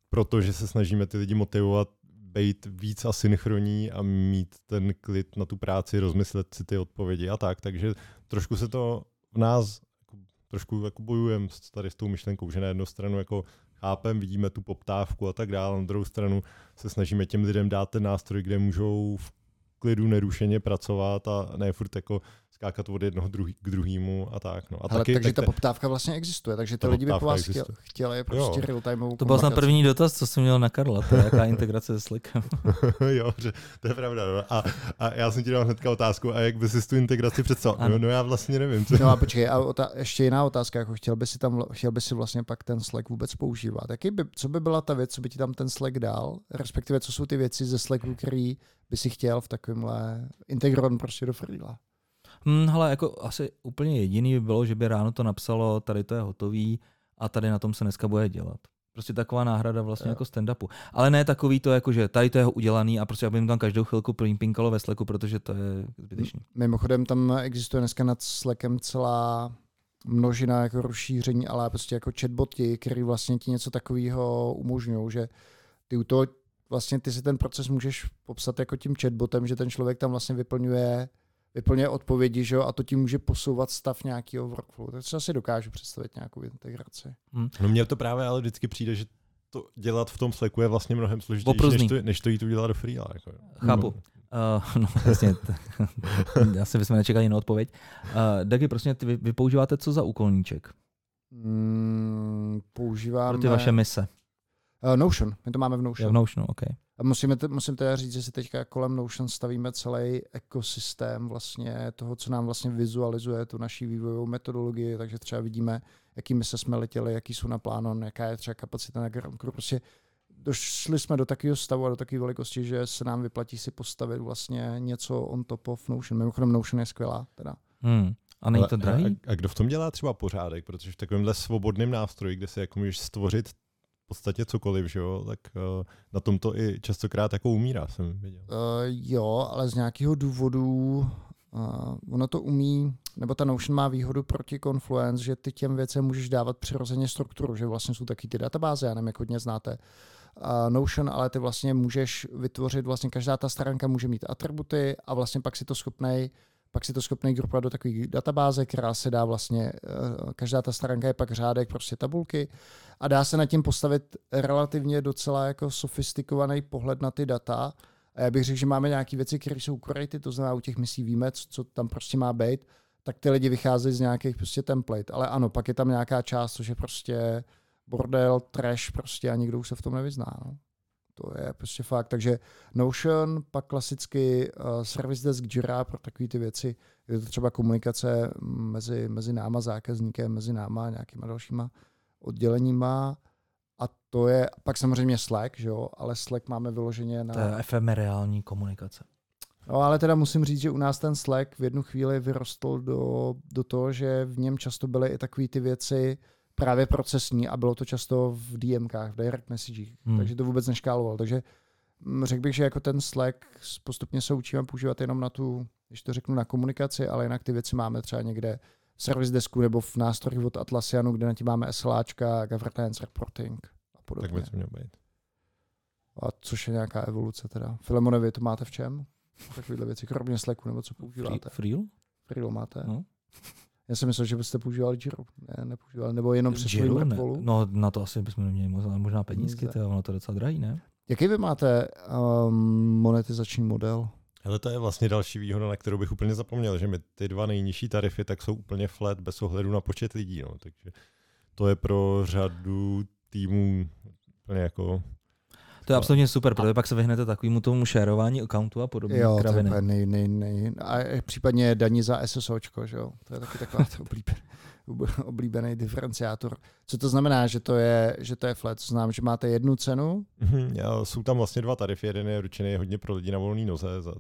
protože se snažíme ty lidi motivovat být víc asynchronní a mít ten klid na tu práci, rozmyslet si ty odpovědi a tak, takže trošku se to v nás jako, trošku jako bojujeme tady s tou myšlenkou, že na jednu stranu jako chápem, vidíme tu poptávku a tak dále, na druhou stranu se snažíme těm lidem dát ten nástroj, kde můžou v klidu nerušeně pracovat a ne furt jako skákat od jednoho druhý, k druhému a tak. No. A Hele, taky, takže tak ta poptávka vlastně existuje, takže ty lidi by po vás chtěli, chtěli prostě real timeovou To byl snad první dotaz, co jsem měl na Karla, to je jaká <laughs> integrace s Slackem. <laughs> jo, že, to je pravda. No. A, a, já jsem ti dal hnedka otázku, a jak by si tu integraci představil? No, no, já vlastně nevím. Co... No a počkej, a ota- ještě jiná otázka, jako chtěl by si tam, chtěl by si vlastně pak ten Slack vůbec používat. Jaký by, co by byla ta věc, co by ti tam ten Slack dal, respektive co jsou ty věci ze Slacku, který by si chtěl v takovémhle integrovat prostě do freela? Hmm, hele, jako asi úplně jediný by bylo, že by ráno to napsalo, tady to je hotový a tady na tom se dneska bude dělat. Prostě taková náhrada vlastně jo. jako stand-upu. Ale ne takový to, jako že tady to je udělaný a prostě aby jim tam každou chvilku pinkalo ve Slacku, protože to je zbytečný. Mimochodem tam existuje dneska nad Slackem celá množina jako rozšíření, ale prostě jako chatboty, který vlastně ti něco takového umožňují, že ty u toho vlastně ty si ten proces můžeš popsat jako tím chatbotem, že ten člověk tam vlastně vyplňuje vyplňuje odpovědi, že jo, a to ti může posouvat stav nějakého workflow. Tak si asi dokážu představit nějakou integraci. Hmm. No mně to právě ale vždycky přijde, že to dělat v tom Slacku je vlastně mnohem složitější, než to, než to jít udělat do Freela. Jako. Chápu. Uh, no, jasně. <laughs> Asi bychom nečekali jinou odpověď. Uh, Dagi, prostě ty vy, vy používáte co za úkolníček? Mm, používáme... Pro ty vaše mise. Uh, Notion, my to máme v Notion. v Notionu, OK. A musíme te, musím teda říct, že si teďka kolem Notion stavíme celý ekosystém vlastně toho, co nám vlastně vizualizuje tu naší vývojovou metodologii, takže třeba vidíme, jakými se jsme letěli, jaký jsou na plánu, jaká je třeba kapacita na ground Prostě došli jsme do takového stavu a do takové velikosti, že se nám vyplatí si postavit vlastně něco on top of Notion. Mimochodem Notion je skvělá. Teda. Hmm. A není to drahý? A, a kdo v tom dělá třeba pořádek? Protože v takovémhle svobodném nástroji, kde si jako můžeš stvořit podstatě cokoliv, že jo, tak uh, na tom to i častokrát jako umírá, jsem viděl. Uh, jo, ale z nějakého důvodu uh, ono to umí, nebo ta Notion má výhodu proti Confluence, že ty těm věcem můžeš dávat přirozeně strukturu, že vlastně jsou taky ty databáze, já nevím, jak hodně znáte uh, Notion, ale ty vlastně můžeš vytvořit, vlastně každá ta stránka může mít atributy a vlastně pak si to schopnej pak si to schopný grupovat do takové databáze, která se dá vlastně, eh, každá ta stránka je pak řádek prostě tabulky a dá se na tím postavit relativně docela jako sofistikovaný pohled na ty data. A já bych řekl, že máme nějaké věci, které jsou korejty, to znamená u těch misí víme, co tam prostě má být, tak ty lidi vycházejí z nějakých prostě template. Ale ano, pak je tam nějaká část, což je prostě bordel, trash prostě a nikdo už se v tom nevyzná. No. To je prostě fakt. Takže Notion, pak klasicky uh, Service Desk Jira pro takové ty věci. Je to třeba komunikace mezi, mezi náma, zákazníkem, mezi náma a nějakýma dalšíma odděleníma. A to je pak samozřejmě Slack, že jo? ale Slack máme vyloženě na... To je efemerální komunikace. No ale teda musím říct, že u nás ten Slack v jednu chvíli vyrostl do, do toho, že v něm často byly i takové ty věci, právě procesní a bylo to často v DMkách, v direct messagech, hmm. takže to vůbec neškáloval. Takže mm, řekl bych, že jako ten Slack postupně se učíme používat jenom na tu, když to řeknu, na komunikaci, ale jinak ty věci máme třeba někde v service desku nebo v nástrojích od Atlassianu, kde na tím máme SLAčka, governance reporting a podobně. Tak by to mělo být. A což je nějaká evoluce teda. Filemone, vy to máte v čem? Takovéhle věci, kromě Slacku, nebo co používáte? Freel? Freel máte? No. Já jsem myslel, že byste používali Giro. Ne, nepoužívali, nebo jenom přes Giro, ne. No na to asi bychom neměli možná, možná penízky, to, ono to je docela drahý, ne? Jaký vy máte um, monetizační model? Ale to je vlastně další výhoda, na kterou bych úplně zapomněl, že my ty dva nejnižší tarify tak jsou úplně flat bez ohledu na počet lidí. No. Takže to je pro řadu týmů úplně jako to je absolutně super, protože pak se vyhnete takovému tomu šerování accountu a podobně. Jo, kraviny. to je nej, nej, nej. A případně daní za SSOčko, že jo? To je taky taková oblíbený, <laughs> oblíbený diferenciátor. Co to znamená, že to je, že to je flat? To znamená, že máte jednu cenu? Mm-hmm, já, jsou tam vlastně dva tarify. Jeden je ručený hodně pro lidi na volné noze za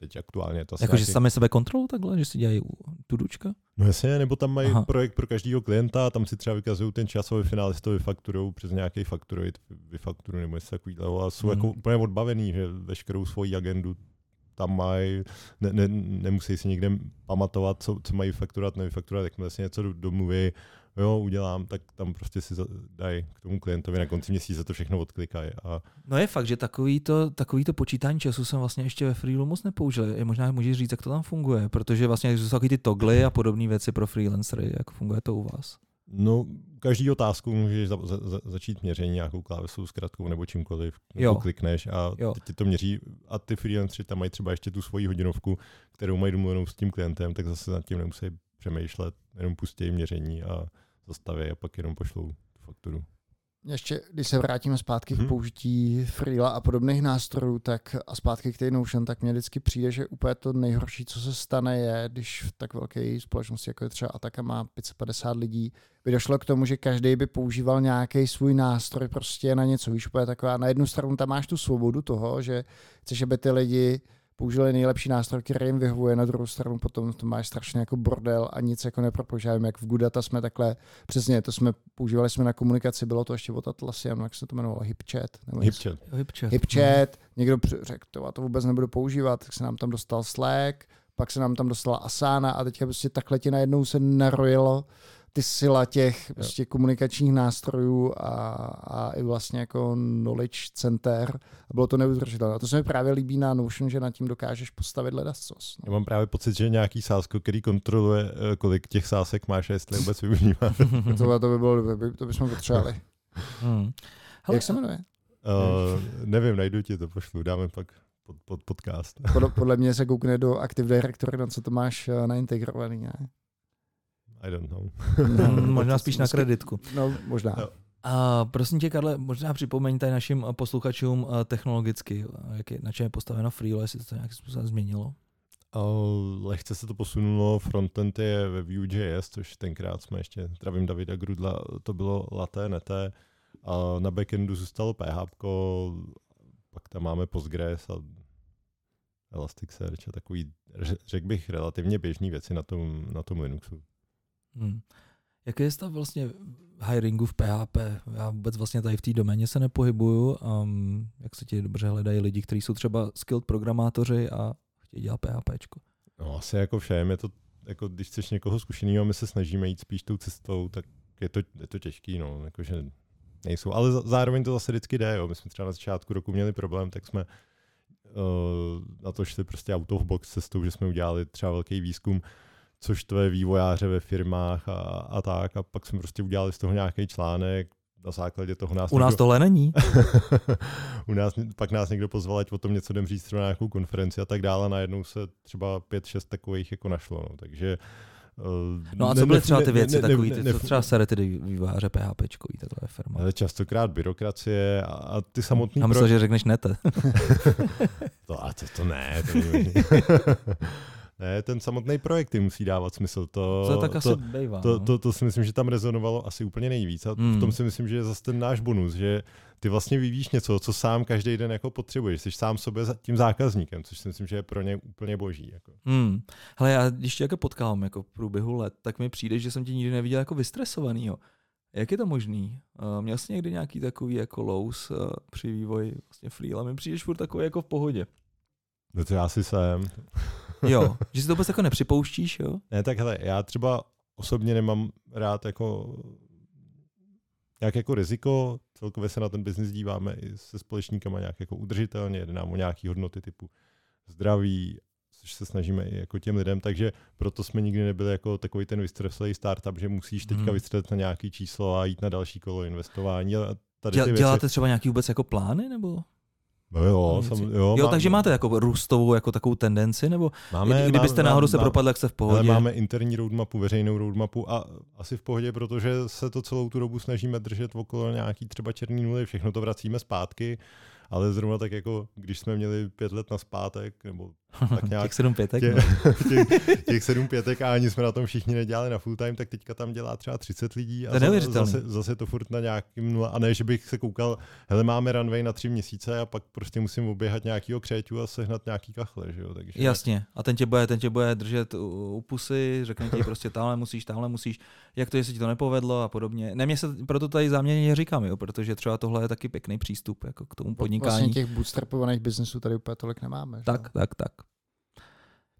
teď aktuálně to asi Jako, že nějaký- sami sebe kontrolují takhle, že si dělají tudučka? No jasně, nebo tam mají Aha. Projekt pro každého klienta a tam si třeba vykazují ten čas a ve finále si to vyfakturou přes nějaký fakturoid, vyfakturu nebo něco takového a jsou Mhm. jako úplně odbavený, že veškerou svoji agendu tam mají, ne, ne, nemusí si někde pamatovat, co, co mají fakturovat, nevyfakturovat, tak vlastně něco do- domluví, jo, udělám, tak tam prostě si za- dají k tomu klientovi na konci měsíce to všechno odklikají. A No je fakt, že takový to, takový to počítání času jsem vlastně ještě ve Freelu moc nepoužil. Je možná můžeš říct, jak to tam funguje, protože vlastně jsou takový ty togly a podobné věci pro freelancery, jak funguje to u vás. no, každý otázku můžeš za, za, za, začít měření nějakou klávesou, zkratkou nebo čímkoliv, Jo. klikneš a Jo. teď ti to měří a ty freelanceri tam mají třeba ještě tu svoji hodinovku, kterou mají domluvenou s tím klientem, tak zase nad tím nemusí přemýšlet, jenom pustí měření a zastaví a pak jenom pošlou tu fakturu. Ještě, když se vrátíme zpátky k Mhm. použití Freela a podobných nástrojů, tak a zpátky k té Notion, tak mně vždycky přijde, že úplně to nejhorší, co se stane, je, když v tak velké společnosti, jako je třeba Ataka, má 550 lidí, by došlo k tomu, že každý by používal nějaký svůj nástroj prostě na něco. Víš, úplně taková, na jednu stranu tam máš tu svobodu toho, že chceš, aby ty lidi použili nejlepší nástroj, který jim vyhovuje, na druhou stranu potom to máš strašně jako bordel a nic jako nepropoužíváme, jak v Gudata jsme takhle, přesně, to jsme používali jsme na komunikaci, bylo to ještě od Atlassianu, jak se to jmenovalo, HipChat. Nebo. HipChat. HipChat. HipChat, někdo řekl, to, já to vůbec nebudu používat, tak se nám tam dostal Slack, pak se nám tam dostala Asana a teďka prostě takhle ti najednou se narojilo ty sila těch prostě komunikačních nástrojů a, a i vlastně jako knowledge center a bylo to neudržitelné. A to se mi právě líbí na Notion, že nad tím dokážeš postavit ledascos. No. Já mám právě pocit, že nějaký sásko, který kontroluje, eh, kolik těch sásek máš a jestli je vůbec využívá. <laughs> To, to by bylo, to, by, to bychom potřebovali. <laughs> Hmm. Hele, Jak se jmenuje? Uh, nevím, najdu ti to, pošlu, dáme pak pod, pod podcast. Podle, <laughs> podle mě se koukne do Active Directory, na co to máš eh, naintegrovaný. Ne? I don't know. Hmm, <laughs> možná spíš na kreditku. No, možná. Jo. A prosím tě, Karle, možná připomeň tady našim eh, posluchačům eh, technologicky, eh, jak je, na čem je postaveno Freelo, jestli to, to nějakým způsobem změnilo. Lehce se to posunulo, frontend je ve Vue.js, což tenkrát jsme ještě, zdravím Davida Grudla, to bylo laté, neté. A na backendu zůstalo PHP, pak tam máme Postgres a Elasticsearch a takový, ře- řekl bych, relativně běžný věci na tom, na tom Linuxu. Hmm. Jaký je stav vlastně hiringu v PHP? Já vůbec vlastně tady v té doméně se nepohybuju. Um, jak se ti dobře hledají lidi, kteří jsou třeba skilled programátoři a chtějí dělat PHP? No asi jako všem, je to, jako když chceš někoho zkušeného, my se snažíme jít spíš tou cestou, tak je to, je to těžký, no, jakože nejsou, ale zároveň to zase vždycky jde, jo. my jsme třeba na začátku roku měli problém, tak jsme uh, na to šli prostě out of box cestou, že jsme udělali třeba velký výzkum, což tvé vývojáře ve firmách a, a tak, a pak jsme prostě udělali z toho nějaký článek, na základě toho nás U nás někdo- tohle není. <laughs> u nás, pak nás někdo pozval, ať o tom něco jdem říct třeba na nějakou konferenci a tak dále, najednou se třeba pět, šest takových jako našlo, no, takže uh, No a ne- co byly ne- třeba ty ne- věci ne- ne- takový, ne- ty, ne- co třeba serety ty vývojáře PHP, takhle firma. ale častokrát byrokracie a, a ty samotný Já myslel, že řekneš nete. <laughs> To, a to, to ne, to. <laughs> Ne, ten samotný projekt ty musí dávat smysl. To, To tak to, asi bývá. to, no. to, to si myslím, že tam rezonovalo asi úplně nejvíc. A Hmm. v tom si myslím, že je zase ten náš bonus, že ty vlastně vyvíjíš něco, co sám každý den jako potřebuješ. Jsi sám sobě tím zákazníkem, což si myslím, že je pro ně úplně boží. Jako. Hmm. Hele, já když tě jako potkávám jako v průběhu let, tak mi přijde, že jsem tě nikdy neviděl jako vystresovanýho. Jak je to možný? Uh, měl jsi někdy nějaký takový jako lows uh, při vývoji vlastně freela? Mi přijdeš furt takový jako v pohodě. No to já si jsem. Jo, <laughs> že si to vůbec jako nepřipouštíš, jo? Ne, tak hele, já třeba osobně nemám rád jako nějak jako riziko, celkově se na ten biznis díváme i se společníkama nějak jako udržitelně, jde nám o nějaký hodnoty typu zdraví, což se snažíme i jako těm lidem, takže proto jsme nikdy nebyli jako takový ten vystreslej startup, že musíš teďka Mhm. vystřelit na nějaký číslo a jít na další kolo investování. A tady Děl, ty děláte věci, třeba nějaký vůbec jako plány, nebo? No jo, sam, jo, Jo, mám- takže máte jako růstovou jako takovou tendenci, nebo máme, i, kdybyste máme- náhodou se máme- propadli, jak jste v Ale pohodě? máme interní roadmapu, veřejnou roadmapu a asi v pohodě, protože se to celou tu dobu snažíme držet okolo nějaký třeba černý nuly, všechno to vracíme zpátky, ale zrovna tak jako když jsme měli pět let na zpátek, nebo <laughs> tak nějak těch sedm pětek. tě, no. <laughs> těch, těch sedm pětek a ani jsme na tom všichni nedělali na full time, tak teďka tam dělá třeba 30 lidí To a neuvěřitelný. zase, zase to furt na nějakým nula. A ne, že bych se koukal, hele, máme runway na tři měsíce a pak prostě musím oběhat nějakýho křeťu a sehnat nějaký kachle, že jo? Takže Jasně. A ten tě bude, ten tě bude držet u, u pusy, řekne ti <laughs> prostě tamhle musíš, tamhle musíš, jak to, jestli ti to nepovedlo a podobně. Ne, mě se proto tady záměrně říkám, jo, protože třeba tohle je taky pěkný přístup jako k tomu podnikání. Vlastně těch bootstrapovaných biznesů tady úplně tolik nemáme. Tak, tak, tak.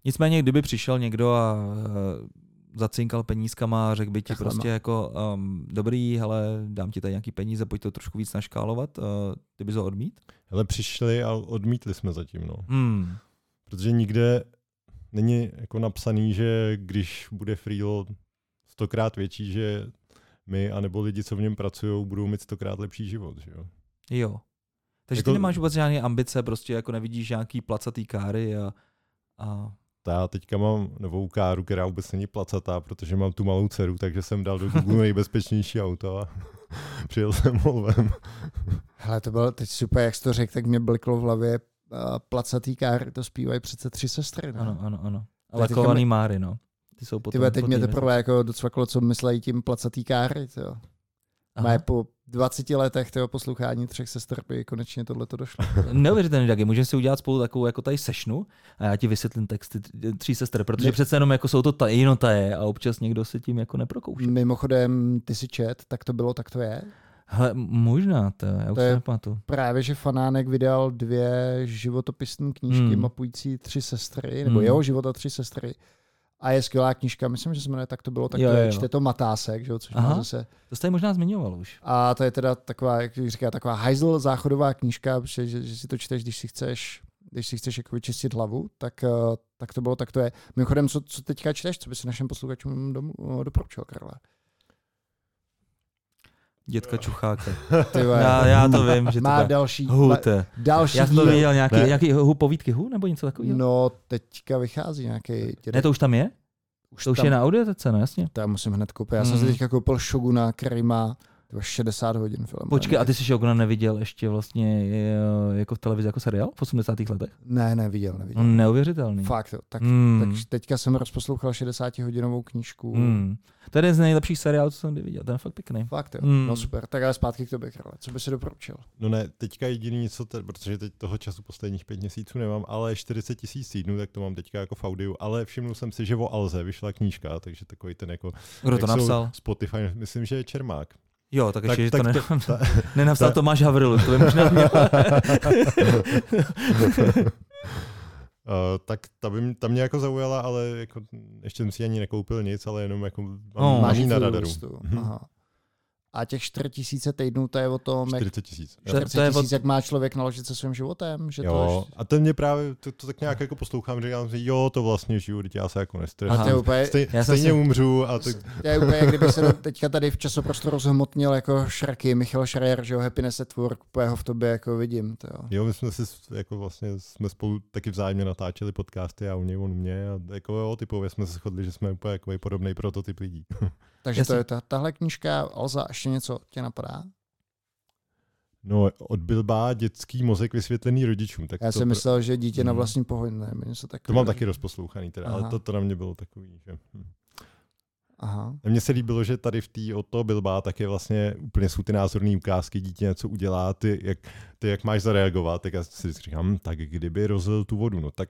Nicméně, kdyby přišel někdo a uh, zacinkal penízkama a řekl by ti Kachlema. prostě jako um, dobrý, hele, dám ti tady nějaký peníze, pojď to trošku víc naškálovat, uh, ty bys ho odmít? Hele, přišli a odmítli jsme zatím, no. Hmm. Protože nikde není jako napsaný, že když bude freelo stokrát větší, že my anebo lidi, co v něm pracují, budou mít stokrát lepší život, že jo? Jo. Takže Jako- ty nemáš vůbec žádné ambice, prostě jako nevidíš nějaký placatý káry a, a já teďka mám novou káru, která vůbec není placatá, protože mám tu malou dceru, takže jsem dal do Google nejbezpečnější auto a <laughs> přijel jsem Volvem. Hele, to bylo teď super, jak jsi to řekl, tak mě bliklo v hlavě uh, placatý kár, to zpívají přece tři sestry. Ne? ano, ano, ano. Je Lakovaný teďka máry, no. Ty jsou potom... Ty vole, teď mě teprve jako docvaklo, co myslí tím placatý káry. To. Aha. Má po 20 letech toho poslouchání třech sester by konečně tohle to došlo. <laughs> Neuvěřitelný, Dagi. Můžeme si udělat spolu takovou jako tady sešnu a já ti vysvětlím texty tří- sester, protože Ne- přece jenom jako jsou to ta, jednotaje a občas někdo se tím jako neprokouší. Mimochodem, ty si čet, tak to bylo, tak to je. Hele, možná to, já už To to je- nepamatuju. Právě, že Fanánek vydal dvě životopisní knížky Hmm. mapující tři sestry, nebo Hmm. jeho život a tři sestry. A je skvělá knížka, myslím, že se jmenuje Tak to bylo, tak Jo, to je. jo. Čte to Matásek, že jo, což Aha. zase To jste možná zmiňoval už. A to je teda taková, jak říká, taková hajzl záchodová knížka, že, že, že si to čteš, když si chceš když si chceš jako vyčistit hlavu, tak, eh, tak to bylo, tak to je. Mimochodem, co, co teďka čteš, co by si našim posluchačům dom, doporučil, Karle? Dětka Čucháka. <laughs> Já, já to vím, že to má bude. další, Hu, to je. další Já jsem to díl. viděl, nějaký, Ne. nějaký hu povídky hu nebo něco takového? No, teďka vychází nějaký dědek. Ne, to už tam je? už To už tam, je na audiotece, no jasně. To já musím hned koupit. Já jsem si Hmm. teďka koupil Shoguna, který má 60 hodin film. Počkej, a ty jsi Shoguna neviděl ještě vlastně jako v televizi, jako seriál v 80. letech? Ne, neviděl, No, neviděl. neuvěřitelný. Fakt, jo. Tak, Hmm. tak teďka jsem rozposlouchal 60-hodinovou knížku. Hmm. To je jeden z nejlepších seriálů, co jsem kdy viděl. Ten je fakt pěkný. Fakt jo, Hmm. no super. Tak ale zpátky k tobě, Karle. Co by si doporučil? No ne, teďka jediný co, te, protože teď toho času posledních pět měsíců nemám, ale 40 tisíc týdnů, tak to mám teďka jako v audiu, ale všimnul jsem si, že o Alze vyšla knížka, takže takový ten jako... Kdo to napsal? Spotify, myslím, že je Čermák. Jo, tak, Tak- ještě, že tak to, ne, to- <laughs> ta- nenapsal ta- Tomáš Havrilu, to by možná měl. Uh, <laughs> tak ta, by, m- ta mě jako zaujala, ale jako ještě jsem si ani nekoupil nic, ale jenom jako mám, No. mám na radaru. Mhm. Aha. A těch 4000 týdnů, to je o tom, jak 40 tisíc. To- Jo. to je 40 od- tisíc, jak má člověk naložit se svým životem. Že to jo, je, a ten mě právě, to, to tak nějak jako poslouchám, říkám si, jo, to vlastně žiju, teď já se jako to je úplně, Stej, Já stejně si- umřu a tak, to je úplně, jak kdyby se do- teďka tady v časoprostoru zhmotnil jako Šraky, Michal Schreier, že jo, Happiness at Work, úplně ho v tobě jako vidím. To jo. jo, my jsme si jako vlastně jsme spolu taky vzájemně natáčeli podcasty a u něj on u mě a jako jo, typově jsme se shodli, že jsme úplně jako podobný prototyp lidí. <laughs> Takže Jasně. to je ta, tahle knížka, Alza, ještě něco tě napadá? No, od Bilba dětský mozek vysvětlený rodičům. Tak Já to, jsem myslel, že dítě na Hmm. vlastní pohodě, ne, něco to takového. mám taky rozposlouchaný, teda, ale to, to na mě bylo takový, že... hm. Aha. A mně se líbilo, že tady v té od toho Bilba tak je vlastně úplně jsou ty názorné ukázky, dítě něco udělá, ty jak, ty jak máš zareagovat, tak já si říkám, hm, tak kdyby rozlil tu vodu, no tak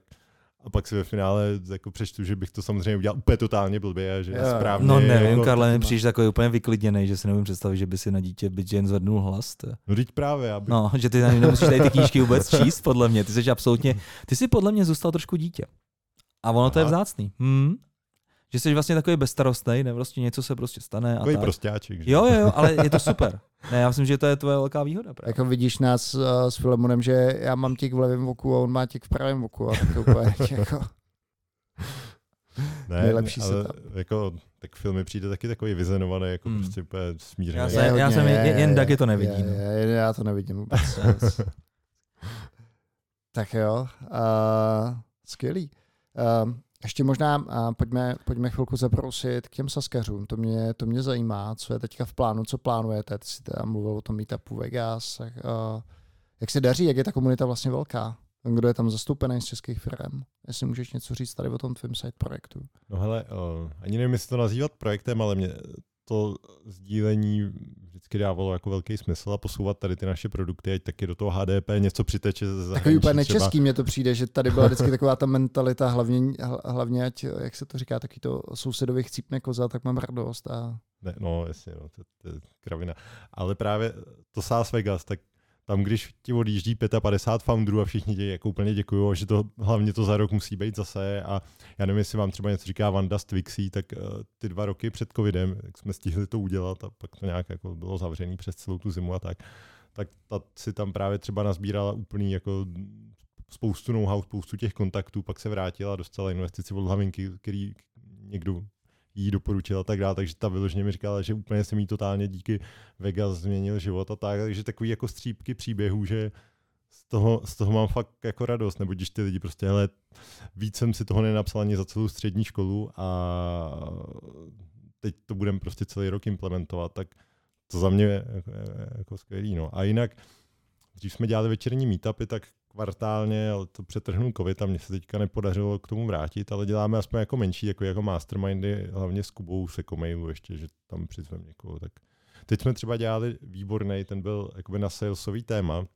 a pak si ve finále jako přečtu, že bych to samozřejmě udělal úplně totálně blbě, a že Jo. správně. No nevím, jako, Karle, mi přijdeš takový úplně vyklidněný, že si nevím představit, že by si na dítě byť jen zvednul hlas. To. No teď právě, aby... No, že ty nemusíš tady ty knížky vůbec číst, podle mě. Ty jsi absolutně, ty jsi podle mě zůstal trošku dítě. A ono to je Aha. vzácný. Hmm. Že jsi vlastně takový bezstarostný, ne, prostě něco se prostě stane. A Takový tak. prostáček. že? Jo, jo, jo, ale je to super. Ne, já myslím, že to je tvoje velká výhoda. Právě. Jako vidíš nás uh, s Filemonem, že já mám tik v levém oku a on má tik v pravém oku a tak to úplně <laughs> jako... ne, nejlepší ale setup. jako, tak filmy přijde taky takový vyzenovaný, jako Hmm. prostě úplně smířený. Já jsem- já jsem- je, jen- jen je, Dagi to nevidí, Je, no. je, je, já to nevidím vůbec. <laughs> tak jo, uh, skvělý. Uh, ještě možná uh, pojďme, pojďme chvilku zabrousit k těm saskařům. To mě, to mě zajímá, co je teďka v plánu, co plánujete. Ty jsi teda mluvil o tom meetupu Vegas. Tak, uh, jak se daří, jak je ta komunita vlastně velká? kdo je tam zastoupený z českých firm. Jestli můžeš něco říct tady o tom tvém side projektu. No hele, uh, ani nevím, jestli to nazývat projektem, ale mě to sdílení vždycky dávalo jako velký smysl a posouvat tady ty naše produkty, ať taky do toho HDP něco přiteče ze Takový úplně nečeský mně to přijde, že tady byla vždycky <laughs> taková ta mentalita, hlavně, hlavně ať, jak se to říká, taky to sousedových chcípne koza, tak mám radost. A... Ne, no jasně, no, to, to je kravina. Ale právě to Sás Vegas, tak tam, když ti odjíždí 55 founderů a všichni ti jako úplně děkují, že to hlavně to za rok musí být zase. A já nevím, jestli vám třeba něco říká Vanda z Twixy, tak uh, ty dva roky před covidem, jak jsme stihli to udělat a pak to nějak jako bylo zavřený přes celou tu zimu a tak, tak ta si tam právě třeba nazbírala úplný jako spoustu know-how, spoustu těch kontaktů, pak se vrátila a dostala investici od Hlavinky, který někdo jí doporučil a tak dále, takže ta vyloženě mi říkala, že úplně se mi totálně díky Vegas změnil život a tak, takže takový jako střípky příběhů, že z toho, z toho mám fakt jako radost, nebo když ty lidi prostě, hele, víc jsem si toho nenapsal ani za celou střední školu a teď to budeme prostě celý rok implementovat, tak to za mě je jako, jako skvělý. No. A jinak, když jsme dělali večerní meetupy, tak kvartálně, ale to přetrhnul covid a mně se teďka nepodařilo k tomu vrátit, ale děláme aspoň jako menší, jako, jako mastermindy, hlavně s Kubou se komailu ještě, že tam přizvem někoho. Tak teď jsme třeba dělali výborný, ten byl jakoby na salesový téma,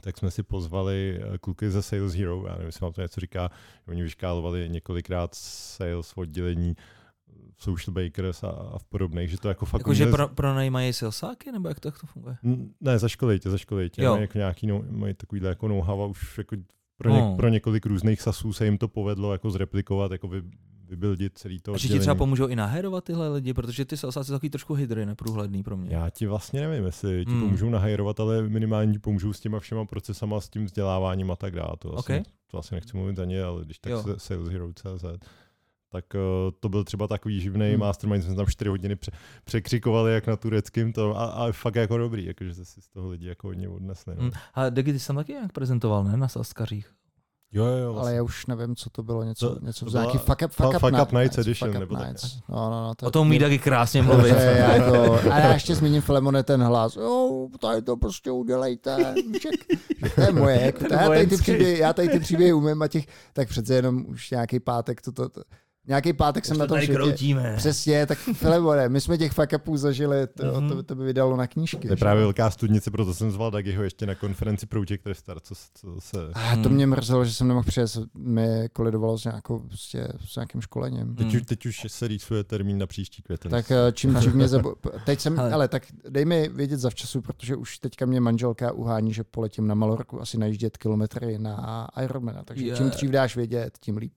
tak jsme si pozvali eh, kluky ze Sales Hero, já nevím, jestli vám to něco říká, oni vyškálovali několikrát sales oddělení, Social Bakers a, a v podobných, že to jako fakt... Jako, že pro, pronajímají salesáky, nebo jak to, jak to funguje? Ne, za školitě, za školitě. Mají jako nějaký, no, mají takovýhle jako know-how a už jako pro, něk, no. pro několik různých sasů se jim to povedlo jako zreplikovat, jako vy, vybildit celý to A že ti třeba pomůžou i nahajrovat tyhle lidi, protože ty salsáci jsou takový trošku hydry, neprůhledný pro mě. Já ti vlastně nevím, jestli ti hmm. pomůžou nahajrovat, ale minimálně ti pomůžou s těma všema procesama, s tím vzděláváním a tak dále. To, okay. asi, to asi nechci mluvit za ně, ale když tak se Sales Hero CZ tak uh, to byl třeba takový živný hmm. mastermind, jsme tam 4 hodiny pře- překřikovali jak na tureckým to a, a fakt jako dobrý, jakože se si z toho lidi jako hodně odnesli. No. Hmm. A Degi, ty jsem taky nějak prezentoval, ne, na Saskařích? Jo, jo, vlastně. Ale já už nevím, co to bylo, něco, to, něco to nějaký fuck up, fuck up, fuck up nights, nights edition, fuck nebo up nights. No, no, no, to o tom mít taky krásně mluvit. <laughs> jako, a já ještě zmíním Filemone ten hlas. Jo, tady to prostě udělejte. to je moje. <laughs> Jako, já, tady ty příběhy, já tady ty příběhy umím a těch, tak přece jenom už nějaký pátek to, to, to Nějaký pátek Už jsem na tom světě. Kroutíme. Přesně, tak Filemone, my jsme těch fuck upů zažili, to, mm-hmm. to, to by vydalo na knížky. To je právě velká studnice, proto jsem zval Dagiho ještě na konferenci Project Restart, co, co se... A to mě mrzelo, že jsem nemohl přijet, mi kolidovalo s, nějakou, prostě, s nějakým školením. Teď, mm. už, teď už se rýsuje termín na příští květen. Tak eh, čím dřív mě zabo... <laughs> Teď jsem, ale tak dej mi vědět zavčasu, protože už teďka mě manželka uhání, že poletím na Malorku asi najíždět kilometry na Ironmana, takže yeah. čím dřív dáš vědět, tím líp.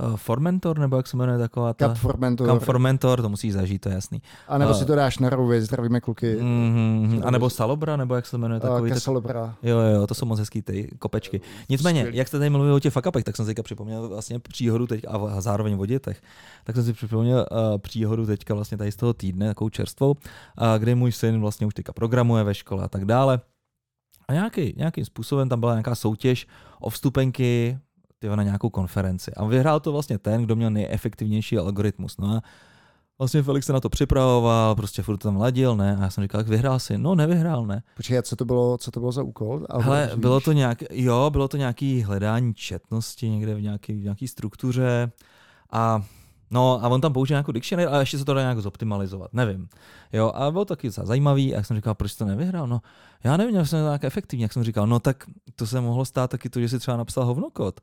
Uh, Formentor, nebo jak se jmenuje taková ta... Cap Formentor. Cap Formentor, to musí zažít, to je jasný. A nebo uh, si to dáš na rově, zdravíme kluky. Mm-hmm, a nebo Salobra, nebo jak se jmenuje takový... Uh, Salobra. Jo, jo, to jsou moc hezký ty kopečky. Nicméně, Skvělý. jak jste tady mluvil o těch fakapech, tak jsem si teďka připomněl vlastně příhodu teď a zároveň o dětech. Tak jsem si připomněl uh, příhodu teďka vlastně tady z toho týdne, takovou čerstvou, uh, kde můj syn vlastně už teďka programuje ve škole a tak dále. A nějaký, nějakým způsobem tam byla nějaká soutěž o vstupenky tyjo, na nějakou konferenci. A vyhrál to vlastně ten, kdo měl nejefektivnější algoritmus. No a vlastně Felix se na to připravoval, prostě furt tam ladil, ne? A já jsem říkal, jak vyhrál si? No, nevyhrál, ne? Počkej, co to bylo, co to bylo za úkol? Hele, bylo to nějak, jo, bylo to nějaký hledání četnosti někde v nějaké, v nějaký struktuře a No a on tam použil nějakou dictionary, ale ještě se to dá nějak zoptimalizovat, nevím. Jo, a bylo taky zajímavý, a jak jsem říkal, proč to nevyhrál? No, já nevím, já jsem tak efektivní, jak jsem říkal, no tak to se mohlo stát taky to, že si třeba napsal hovnokot.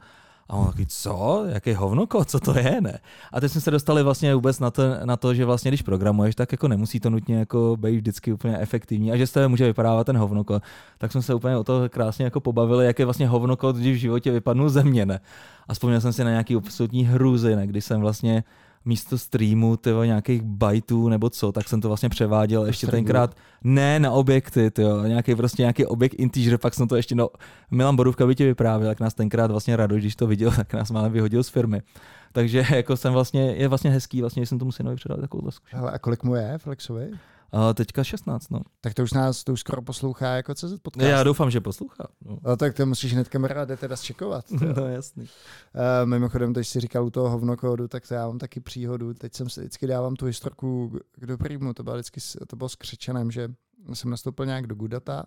A on taky, co? Jaký hovnoko? Co to je, ne? A teď jsme se dostali vlastně vůbec na to, na to, že vlastně když programuješ, tak jako nemusí to nutně jako být vždycky úplně efektivní a že z toho může vypadávat ten hovnoko. Tak jsme se úplně o to krásně jako pobavili, jak je vlastně hovnoko, když v životě vypadnul země, ne? A vzpomněl jsem si na nějaký absolutní hrůzy, ne? Kdy jsem vlastně místo streamu tyvo, nějakých bajtů nebo co, tak jsem to vlastně převáděl ještě tenkrát ne na objekty, tyjo, nějaký prostě nějaký objekt integer, pak jsem to ještě, no, Milan Borůvka by ti vyprávěl, jak nás tenkrát vlastně rado, když to viděl, <laughs> tak nás málem vyhodil z firmy. Takže jako jsem vlastně, je vlastně hezký, vlastně, že jsem tomu synovi předal takovou zkušenost. a kolik mu je, Flexovi? Uh, teďka 16, no. Tak to už nás to už skoro poslouchá jako CZ podcast. Já doufám, že poslouchá. No. no tak to musíš hned kamaráde teda zčekovat. <laughs> no jasný. Uh, mimochodem, když si říkal u toho hovnokódu, tak to já mám taky příhodu. Teď jsem si vždycky dávám tu historku k dobrýmu, to bylo vždycky to bylo s křečanem, že jsem nastoupil nějak do Gudata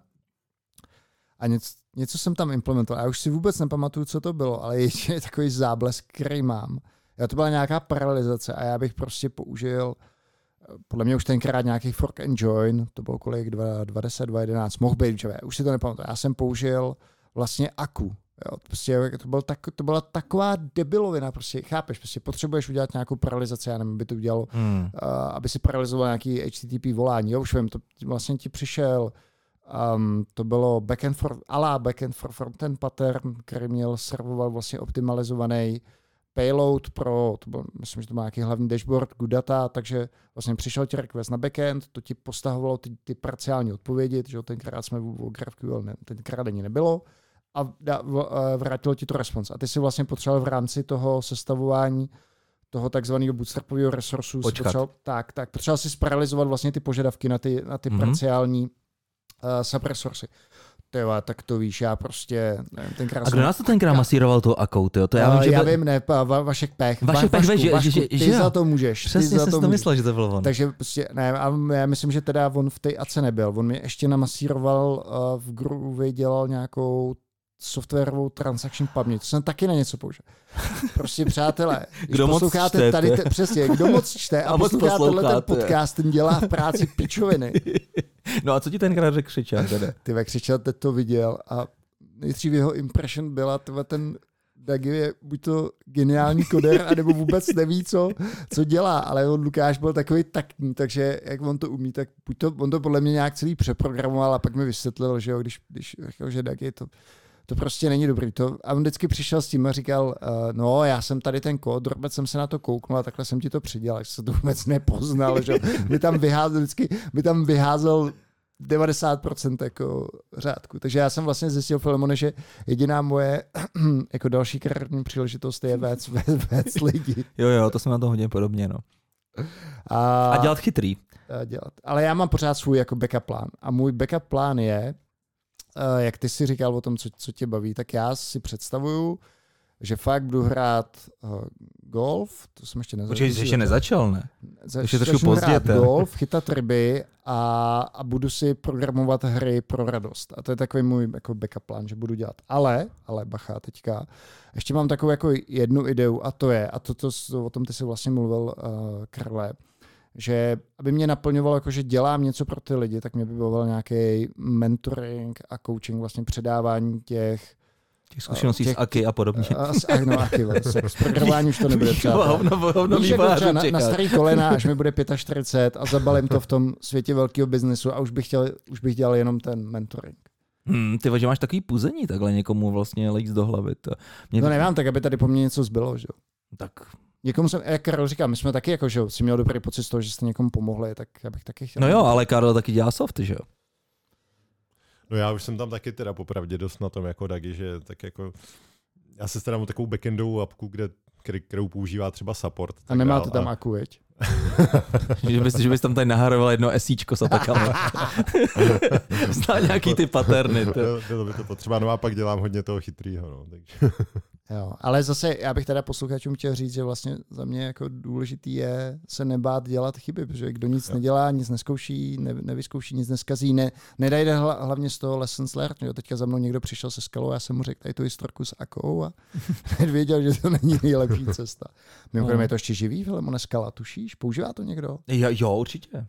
a něco, něco jsem tam implementoval. Já už si vůbec nepamatuju, co to bylo, ale je <laughs> takový záblesk, který mám. Já to byla nějaká paralizace a já bych prostě použil podle mě už tenkrát nějaký fork and join, to bylo kolik, 20, 2011, mohl být, že už si to nepamatuju. Já jsem použil vlastně aku. Jo, prostě to, byl tak, to byla taková debilovina, prostě chápeš, prostě potřebuješ udělat nějakou paralizaci, já nevím, aby to udělal, hmm. uh, aby si paralizoval nějaký HTTP volání. Jo, už vím, to vlastně ti přišel, um, to bylo backend for, ala backend for frontend pattern, který měl servoval vlastně optimalizovaný payload pro, to byl, myslím, že to má nějaký hlavní dashboard, good data, takže vlastně přišel ti request na backend, to ti postahovalo ty, ty parciální odpovědi, že tenkrát jsme o GraphQL, ne, tenkrát ani nebylo, a vrátilo ti to response. A ty si vlastně potřeboval v rámci toho sestavování toho takzvaného bootstrapového resursu, potřeboval, tak, tak, potřeboval si sparalizovat vlastně ty požadavky na ty, na ty mm-hmm. parciální uh, subresursy tyva, tak to víš, já prostě, nevím, tenkrát A kdo nás to tenkrát masíroval to akou, tyjo? To já, vím, že já vím, ne, pa, va, Vašek Pech. Vašek Pech, Vašku, že, Vašku, že, ty že, za to můžeš. Přesně jsem to myslel, že to bylo on. Takže prostě, ne, a já myslím, že teda on v té ACE nebyl. On mě ještě namasíroval, uh, v Groovy dělal nějakou softwarovou transakční paměť. To jsem taky na něco použil. Prostě přátelé, když kdo posloucháte moc tady, te, přesně, kdo moc čte a, a posloucháte tenhle ten podcast, ten dělá v práci pičoviny. No a co ti tenkrát řekl křičel? Ty křičel, teď to viděl a nejdřív jeho impression byla tyhle ten Dagi je buď to geniální koder, anebo vůbec neví, co, co dělá, ale on Lukáš byl takový taktní, takže jak on to umí, tak buď to, on to podle mě nějak celý přeprogramoval a pak mi vysvětlil, že jo, když, když řekl, že Dagi to to prostě není dobrý. To, a on vždycky přišel s tím a říkal, uh, no já jsem tady ten kód, vůbec jsem se na to kouknul a takhle jsem ti to přidělal, že se to vůbec nepoznal, že by <laughs> tam vyházel vždycky, by tam vyházel 90% jako řádku. Takže já jsem vlastně zjistil, Filemone, že jediná moje <clears throat> jako další kariérní příležitost je <laughs> vést, vést lidi. Jo, jo, to jsem na to hodně podobně, no. A, a dělat chytrý. A dělat. Ale já mám pořád svůj jako backup plán. A můj backup plán je, jak ty si říkal o tom, co, co tě baví, tak já si představuju, že fakt budu hrát uh, golf, to jsem ještě nezačal. Počkej, jsi ještě nezačal, ne? Zač, ještě trošku pozdě. Hrát golf, chytat ryby a, a budu si programovat hry pro radost. A to je takový můj jako backup plán, že budu dělat. Ale, ale bacha teďka, ještě mám takovou jako jednu ideu a to je, a to, to, to o tom ty si vlastně mluvil, uh, Karle, že aby mě naplňovalo, jako, že dělám něco pro ty lidi, tak mě by bavil nějaký mentoring a coaching, vlastně předávání těch těch zkušeností těch, s AKI a podobně. A, s, a, no, AKI, vlastně. s programováním už to nebude <laughs> přátelé. Hovno, hovno, Víš, jako na, na, starý kolena, až mi bude 45 a zabalím to v tom světě velkého biznesu a už bych, chtěl, už bych dělal jenom ten mentoring. Hmm, ty že máš takový puzení takhle někomu vlastně lejc do hlavy. To. Mě no nemám, tak aby tady po mně něco zbylo, že jo. Tak Někomu jsem, jak Karel říká, my jsme taky jako, že si měl dobrý pocit z toho, že jste někomu pomohli, tak já bych taky chtěl. No jo, ale Karel taky dělá soft, že jo? No já už jsem tam taky teda popravdě dost na tom jako Dagi, že tak jako já se starám o takovou backendovou apku, kde, kterou používá třeba support. A nemá to tam a... aku, veď? <laughs> že, bys, že bys tam tady naharoval jedno esíčko s atakama. <laughs> Zná nějaký ty paterny. To. Bylo by to potřeba, no a pak dělám hodně toho chytrýho. No, takže. <laughs> Jo, ale zase já bych teda posluchačům chtěl říct, že vlastně za mě jako důležitý je se nebát dělat chyby, protože kdo nic jo. nedělá, nic neskouší, ne, nevyzkouší, nic neskazí, ne, nedajde hlavně z toho lessons learned. Jo, teďka za mnou někdo přišel se skalou, já jsem mu řekl tady tu historku s Akou a věděl, že to není nejlepší cesta. Mimochodem no. je to ještě živý, Filemone Skala, tušíš? Používá to někdo? Jo, jo určitě.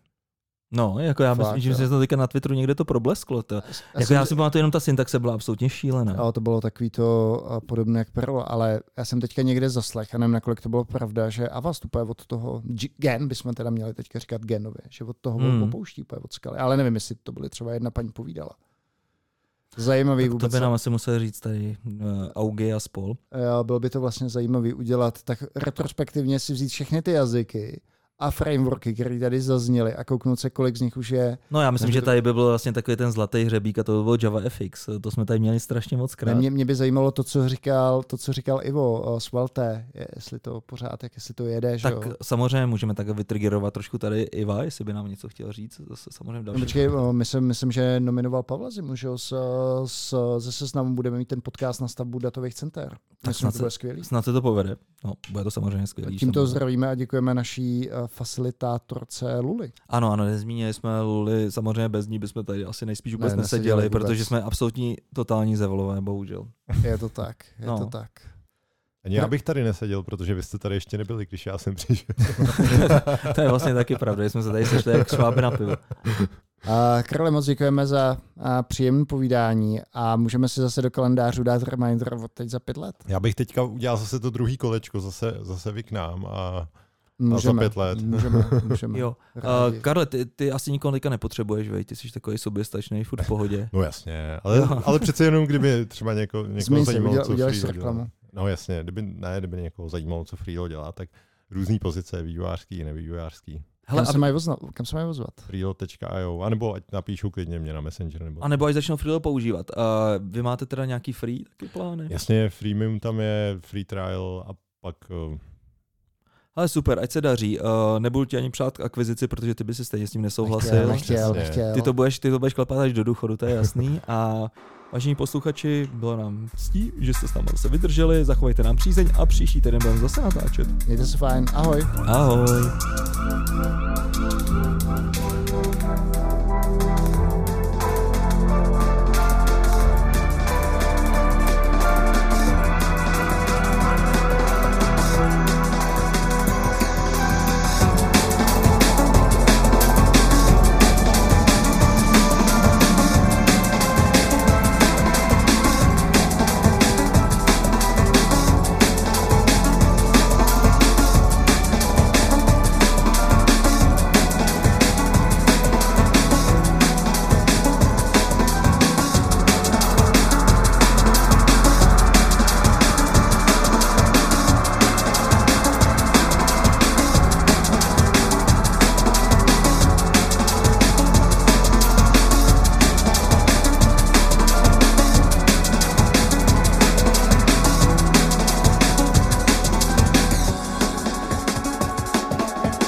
No, jako já Fakt, myslím, že se to teďka na Twitteru někde to problesklo. To. Já, jako já si pamatuju, jenom ta syntaxe byla absolutně šílená. Jo, to bylo takový to podobné jak Perl, ale já jsem teďka někde zaslech a nevím, nakolik to bylo pravda, že Ava vstupuje od toho, gen bychom teda měli teďka říkat genově, že od toho hmm. opouští od skaly, ale nevím, jestli to byly třeba jedna paní povídala. Zajímavý tak vůbec. To by nám asi musel říct tady uh, Auge a spol. Jo, bylo by to vlastně zajímavý udělat, tak retrospektivně si vzít všechny ty jazyky a frameworky, které tady zazněly a kouknout se, kolik z nich už je. No já myslím, že tady by byl vlastně takový ten zlatý hřebík a to by byl JavaFX. To jsme tady měli strašně moc krát. Mě, mě by zajímalo to, co říkal, to, co říkal Ivo o Svelte, jestli to pořád, jak jestli to jede. Tak že jo? samozřejmě můžeme tak vytriggerovat trošku tady Iva, jestli by nám něco chtěl říct. Zase samozřejmě další. No, počkej, myslím, myslím, že nominoval Pavla Zimu, že jo, s, s, ze seznamu budeme mít ten podcast na stavbu datových center. Tak myslím, snad, to bude skvělý. snad se to povede. No, bude to samozřejmě skvělý. Tímto zdravíme a děkujeme naší uh, facilitátorce Luli. Ano, ano, nezmínili jsme Luli, samozřejmě bez ní bychom tady asi nejspíš vůbec Ne, ne, neseděli neseděli, vůbec. protože jsme absolutní totální zevolové, bohužel. Je to tak, je No. to tak. Ani já bych tady neseděl, protože vy jste tady ještě nebyli, když já jsem přišel. <laughs> to je vlastně taky pravda, že jsme se tady sešli jak šváby na pivo. Uh, Karle, moc děkujeme za uh, příjemné povídání a můžeme si zase do kalendářů dát reminder od teď za pět let. Já bych teďka udělal zase to druhý kolečko, zase, zase vy k nám a Můžeme, pět let. Můžeme, můžeme. <laughs> Jo. Rádi. Uh, Karle, ty, ty asi nikoho teďka nepotřebuješ, vej? ty jsi takový soběstačný, furt v pohodě. no jasně, ale, Jo. ale přece jenom kdyby třeba něko, někoho se, zajímalo, udělal, co uděláš Freelo dělá. reklamu. No jasně, kdyby, ne, kdyby někoho zajímalo, co Freelo dělá, tak různý pozice, vývojářský, nevývojářský. Hele, kam, se a, mají vozvat, kam se mají vozvat? Freelo.io, anebo ať napíšou klidně mě na Messenger. Nebo... a nebo až začnou Freelo používat. Uh, vy máte teda nějaký free taky plány? Jasně, freemium tam je, free trial a pak uh, Ale super, ať se daří. Uh, nebudu ti ani přát k akvizici, protože ty by si stejně s tím nesouhlasil. Nechtěl, nechtěl, nechtěl. Ty to budeš, ty to budeš klepat až do důchodu, to je jasný. A vážení posluchači, bylo nám ctí, že jste s námi zase vydrželi, zachovejte nám přízeň a příští týden budeme zase natáčet. Mějte se fajn, ahoj. Ahoj.